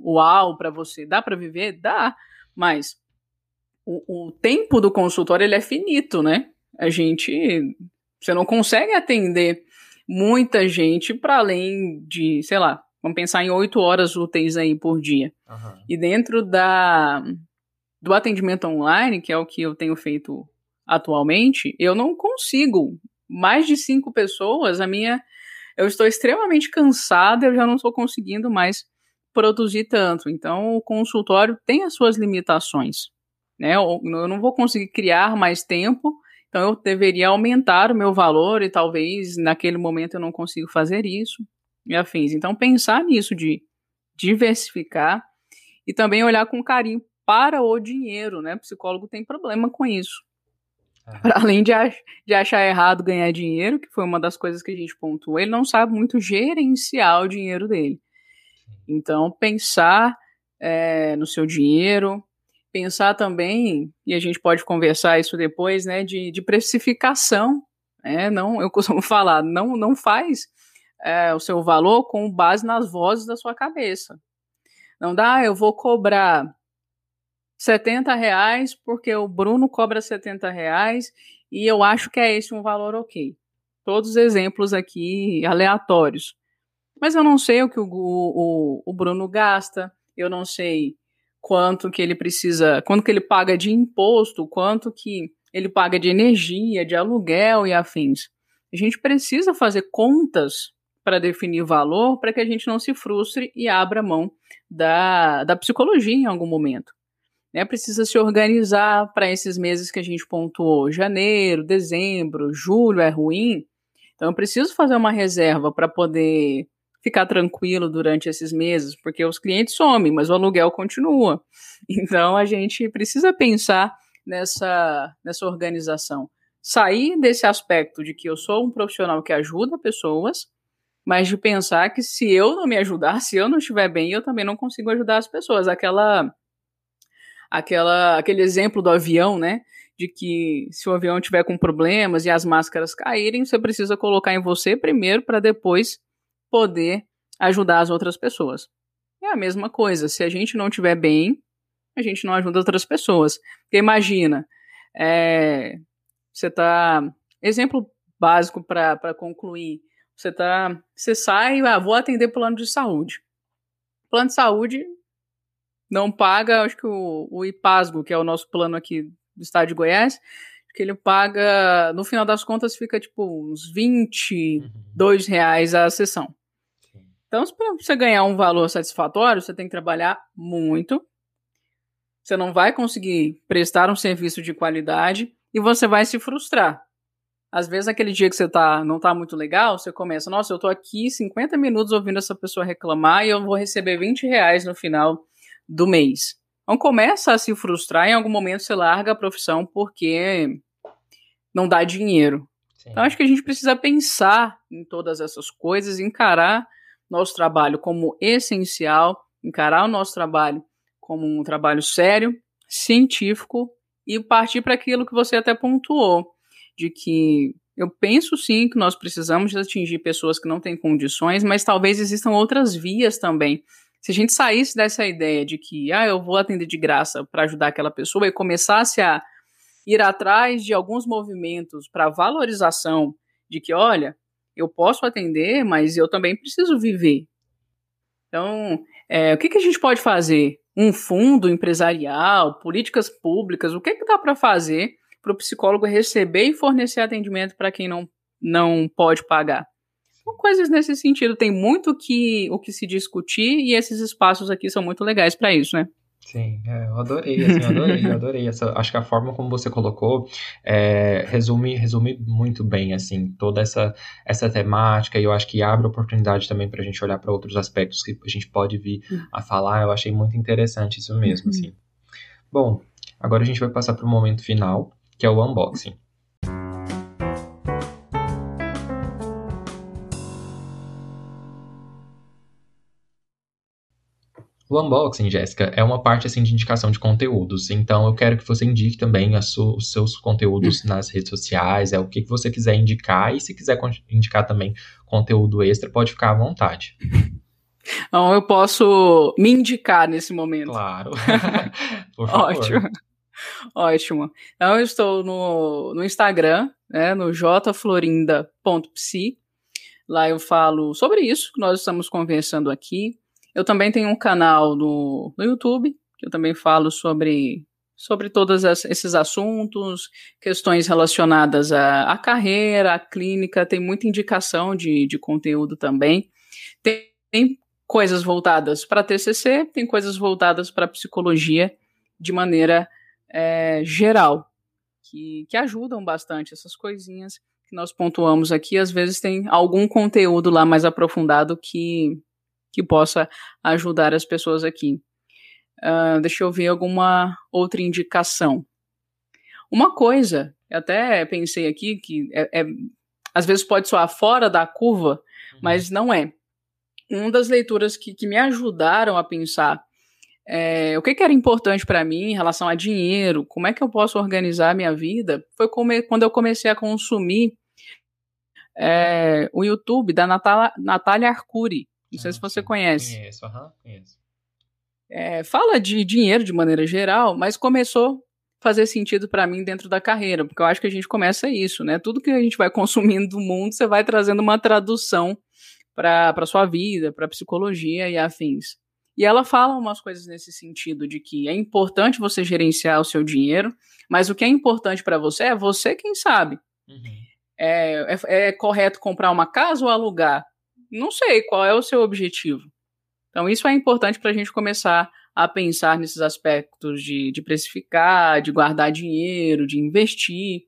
uau, para você, dá para viver, dá, mas o, o tempo do consultório ele é finito, né? A gente, você não consegue atender muita gente para além de, sei lá, vamos pensar em oito horas úteis aí por dia. Uhum. E dentro da do atendimento online, que é o que eu tenho feito atualmente, eu não consigo. Mais de cinco pessoas, a minha. Eu estou extremamente cansada, eu já não estou conseguindo mais produzir tanto. Então, o consultório tem as suas limitações. Né? Eu, não vou conseguir criar mais tempo, então eu deveria aumentar o meu valor e talvez naquele momento eu não consigo fazer isso e afins. Então, pensar nisso de diversificar e também olhar com carinho para o dinheiro, né? O psicólogo tem problema com isso. Para além de, ach de achar errado ganhar dinheiro, que foi uma das coisas que a gente pontuou, ele não sabe muito gerenciar o dinheiro dele. Então, pensar é, no seu dinheiro, pensar também, e a gente pode conversar isso depois, né, de, de precificação. Né, não, eu costumo falar, não, não faz é, o seu valor com base nas vozes da sua cabeça. Não dá, ah, eu vou cobrar 70 reais, porque o Bruno cobra 70 reais e eu acho que é esse um valor ok. Todos os exemplos aqui aleatórios. Mas eu não sei o que o, o, o Bruno gasta, eu não sei quanto que ele precisa, quanto que ele paga de imposto, quanto que ele paga de energia, de aluguel e afins. A gente precisa fazer contas para definir valor para que a gente não se frustre e abra mão da, da psicologia em algum momento. Né? Precisa se organizar para esses meses que a gente pontuou. Janeiro, dezembro, julho é ruim. Então eu preciso fazer uma reserva para poder ficar tranquilo durante esses meses, porque os clientes somem, mas o aluguel continua. Então a gente precisa pensar nessa, nessa organização. Sair desse aspecto de que eu sou um profissional que ajuda pessoas, mas de pensar que se eu não me ajudar, se eu não estiver bem, eu também não consigo ajudar as pessoas. Aquela aquela aquele exemplo do avião, né? De que se o avião tiver com problemas e as máscaras caírem, você precisa colocar em você primeiro para depois poder ajudar as outras pessoas. É a mesma coisa. Se a gente não estiver bem, a gente não ajuda outras pessoas. Porque imagina, é, você tá. Exemplo básico para concluir. Você tá. Você sai, ah, vou atender plano de saúde. Plano de saúde não paga, acho que o, o IPASGO, que é o nosso plano aqui do estado de Goiás, que ele paga, no final das contas, fica tipo uns 22 uhum. reais a sessão. Então, para você ganhar um valor satisfatório, você tem que trabalhar muito. Você não vai conseguir prestar um serviço de qualidade e você vai se frustrar. Às vezes, aquele dia que você tá, não tá muito legal, você começa, nossa, eu tô aqui 50 minutos ouvindo essa pessoa reclamar e eu vou receber 20 reais no final do mês. Então começa a se frustrar, em algum momento você larga a profissão porque não dá dinheiro. Sim. Então acho que a gente precisa pensar em todas essas coisas, encarar nosso trabalho como essencial, encarar o nosso trabalho como um trabalho sério, científico e partir para aquilo que você até pontuou, de que eu penso sim que nós precisamos atingir pessoas que não têm condições, mas talvez existam outras vias também. Se a gente saísse dessa ideia de que, ah, eu vou atender de graça para ajudar aquela pessoa e começasse a ir atrás de alguns movimentos para valorização de que, olha, eu posso atender, mas eu também preciso viver. Então, é, o que, que a gente pode fazer? Um fundo empresarial, políticas públicas, o que, que dá para fazer para o psicólogo receber e fornecer atendimento para quem não, não pode pagar? São coisas nesse sentido. Tem muito que, o que se discutir e esses espaços aqui são muito legais para isso, né? Sim, é, eu adorei, assim, eu adorei, eu adorei. Essa, acho que a forma como você colocou é, resume, resume muito bem, assim, toda essa, essa temática e eu acho que abre oportunidade também para a gente olhar para outros aspectos que a gente pode vir uhum. a falar. Eu achei muito interessante isso mesmo, uhum. assim. Bom, agora a gente vai passar para o momento final, que é o unboxing. O unboxing, Jéssica, é uma parte assim de indicação de conteúdos. Então eu quero que você indique também os seus conteúdos hum. nas redes sociais, é o que, que você quiser indicar. E se quiser indicar também conteúdo extra, pode ficar à vontade. Então eu posso me indicar nesse momento. Claro. Por favor. Ótimo. Ótimo. Então eu estou no, no Instagram, né, no jflorinda.psi. Lá eu falo sobre isso que nós estamos conversando aqui. Eu também tenho um canal no, no YouTube, que eu também falo sobre, sobre todos esses assuntos, questões relacionadas à, à carreira, à clínica, tem muita indicação de, de conteúdo também. Tem, tem coisas voltadas para TCC, tem coisas voltadas para psicologia de maneira é, geral, que, que ajudam bastante essas coisinhas que nós pontuamos aqui. Às vezes tem algum conteúdo lá mais aprofundado que que possa ajudar as pessoas aqui. Uh, deixa eu ver alguma outra indicação. Uma coisa, até pensei aqui que é, é, às vezes pode soar fora da curva, uhum. mas não é. Uma das leituras que, que me ajudaram a pensar é, o que, que, era importante para mim em relação a dinheiro, como é que eu posso organizar a minha vida, foi come, quando eu comecei a consumir é, o YouTube da Natália Arcuri. Não sei se você conhece. Conheço, aham, uhum, conheço. É, fala de dinheiro de maneira geral, mas começou a fazer sentido para mim dentro da carreira, porque eu acho que a gente começa isso, né? Tudo que a gente vai consumindo do mundo, você vai trazendo uma tradução para sua vida, para psicologia e afins. E ela fala umas coisas nesse sentido de que é importante você gerenciar o seu dinheiro, mas o que é importante para você é você quem sabe. Uhum. É, é, é, correto comprar uma casa ou alugar? Não sei qual é o seu objetivo. Então, isso é importante para a gente começar a pensar nesses aspectos de, de precificar, de guardar dinheiro, de investir.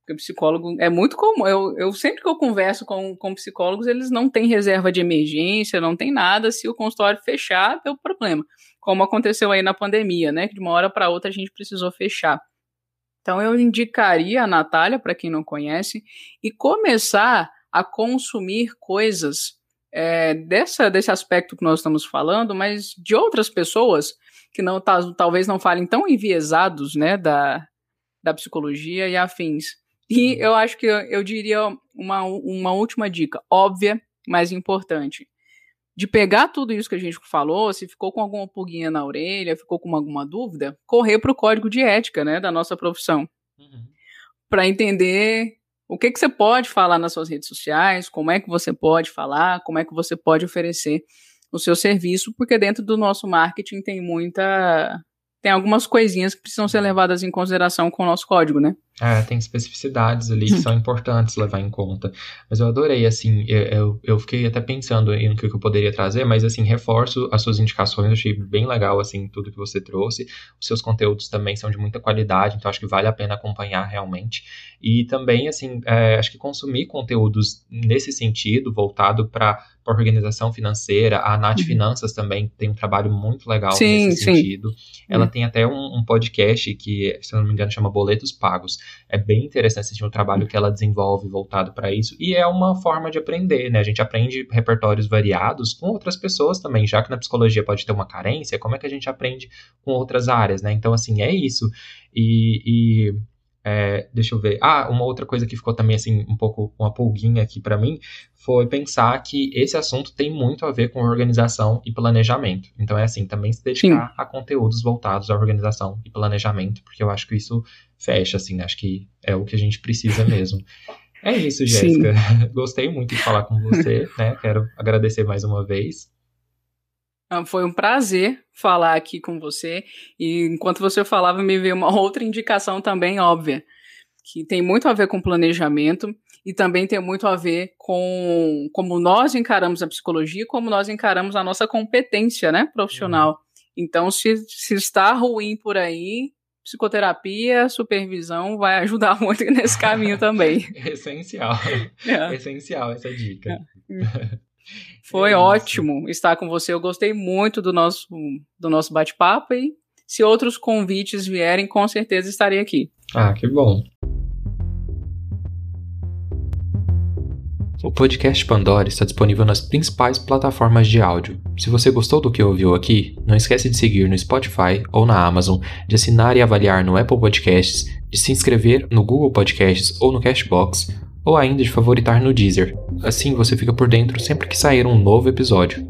Porque psicólogo é muito comum. Eu, eu sempre que eu converso com, com psicólogos, eles não têm reserva de emergência, não tem nada. Se o consultório fechar, deu problema. Como aconteceu aí na pandemia, né? Que de uma hora para outra a gente precisou fechar. Então eu indicaria a Natália, para quem não conhece, e começar a consumir coisas é, dessa, desse aspecto que nós estamos falando, mas de outras pessoas que não talvez não falem tão enviesados né, da, da psicologia e afins. E eu acho que eu, eu diria uma, uma última dica, óbvia, mas importante. De pegar tudo isso que a gente falou, se ficou com alguma pulguinha na orelha, ficou com alguma dúvida, correr para o código de ética né, da nossa profissão. Uhum. Para entender o que, que você pode falar nas suas redes sociais, como é que você pode falar, como é que você pode oferecer o seu serviço, porque dentro do nosso marketing tem muita. Tem algumas coisinhas que precisam ser levadas em consideração com o nosso código, né? É, tem especificidades ali que são importantes levar em conta. Mas eu adorei, assim, eu, eu fiquei até pensando em o que eu poderia trazer, mas, assim, reforço as suas indicações, achei bem legal, assim, tudo que você trouxe. Os seus conteúdos também são de muita qualidade, então acho que vale a pena acompanhar realmente. E também, assim, é, acho que consumir conteúdos nesse sentido, voltado para a organização financeira, a Nath uhum. Finanças também tem um trabalho muito legal sim, nesse sim. sentido. Ela uhum. tem até um, um podcast que, se eu não me engano, chama Boletos Pagos é bem interessante assistir o trabalho que ela desenvolve voltado para isso. E é uma forma de aprender, né? A gente aprende repertórios variados com outras pessoas também, já que na psicologia pode ter uma carência, como é que a gente aprende com outras áreas, né? Então, assim, é isso. E, e é, deixa eu ver. Ah, uma outra coisa que ficou também assim um pouco uma pulguinha aqui para mim foi pensar que esse assunto tem muito a ver com organização e planejamento. Então é assim, também se dedicar Sim. a conteúdos voltados à organização e planejamento, porque eu acho que isso fecha assim, acho que é o que a gente precisa mesmo. É isso, Jéssica. Gostei muito de falar com você, né? Quero agradecer mais uma vez. Ah, foi um prazer falar aqui com você. E enquanto você falava, me veio uma outra indicação também óbvia, que tem muito a ver com planejamento e também tem muito a ver com como nós encaramos a psicologia, como nós encaramos a nossa competência, né, profissional. Uhum. Então, se, se está ruim por aí, psicoterapia, supervisão vai ajudar muito nesse caminho também. Essencial. É. Essencial essa dica. É. Foi é ótimo estar com você. Eu gostei muito do nosso, do nosso bate-papo e se outros convites vierem, com certeza estarei aqui. Ah, que bom. O podcast Pandora está disponível nas principais plataformas de áudio. Se você gostou do que ouviu aqui, não esquece de seguir no Spotify ou na Amazon, de assinar e avaliar no Apple Podcasts, de se inscrever no Google Podcasts ou no Cashbox ou ainda de favoritar no Deezer. Assim você fica por dentro sempre que sair um novo episódio.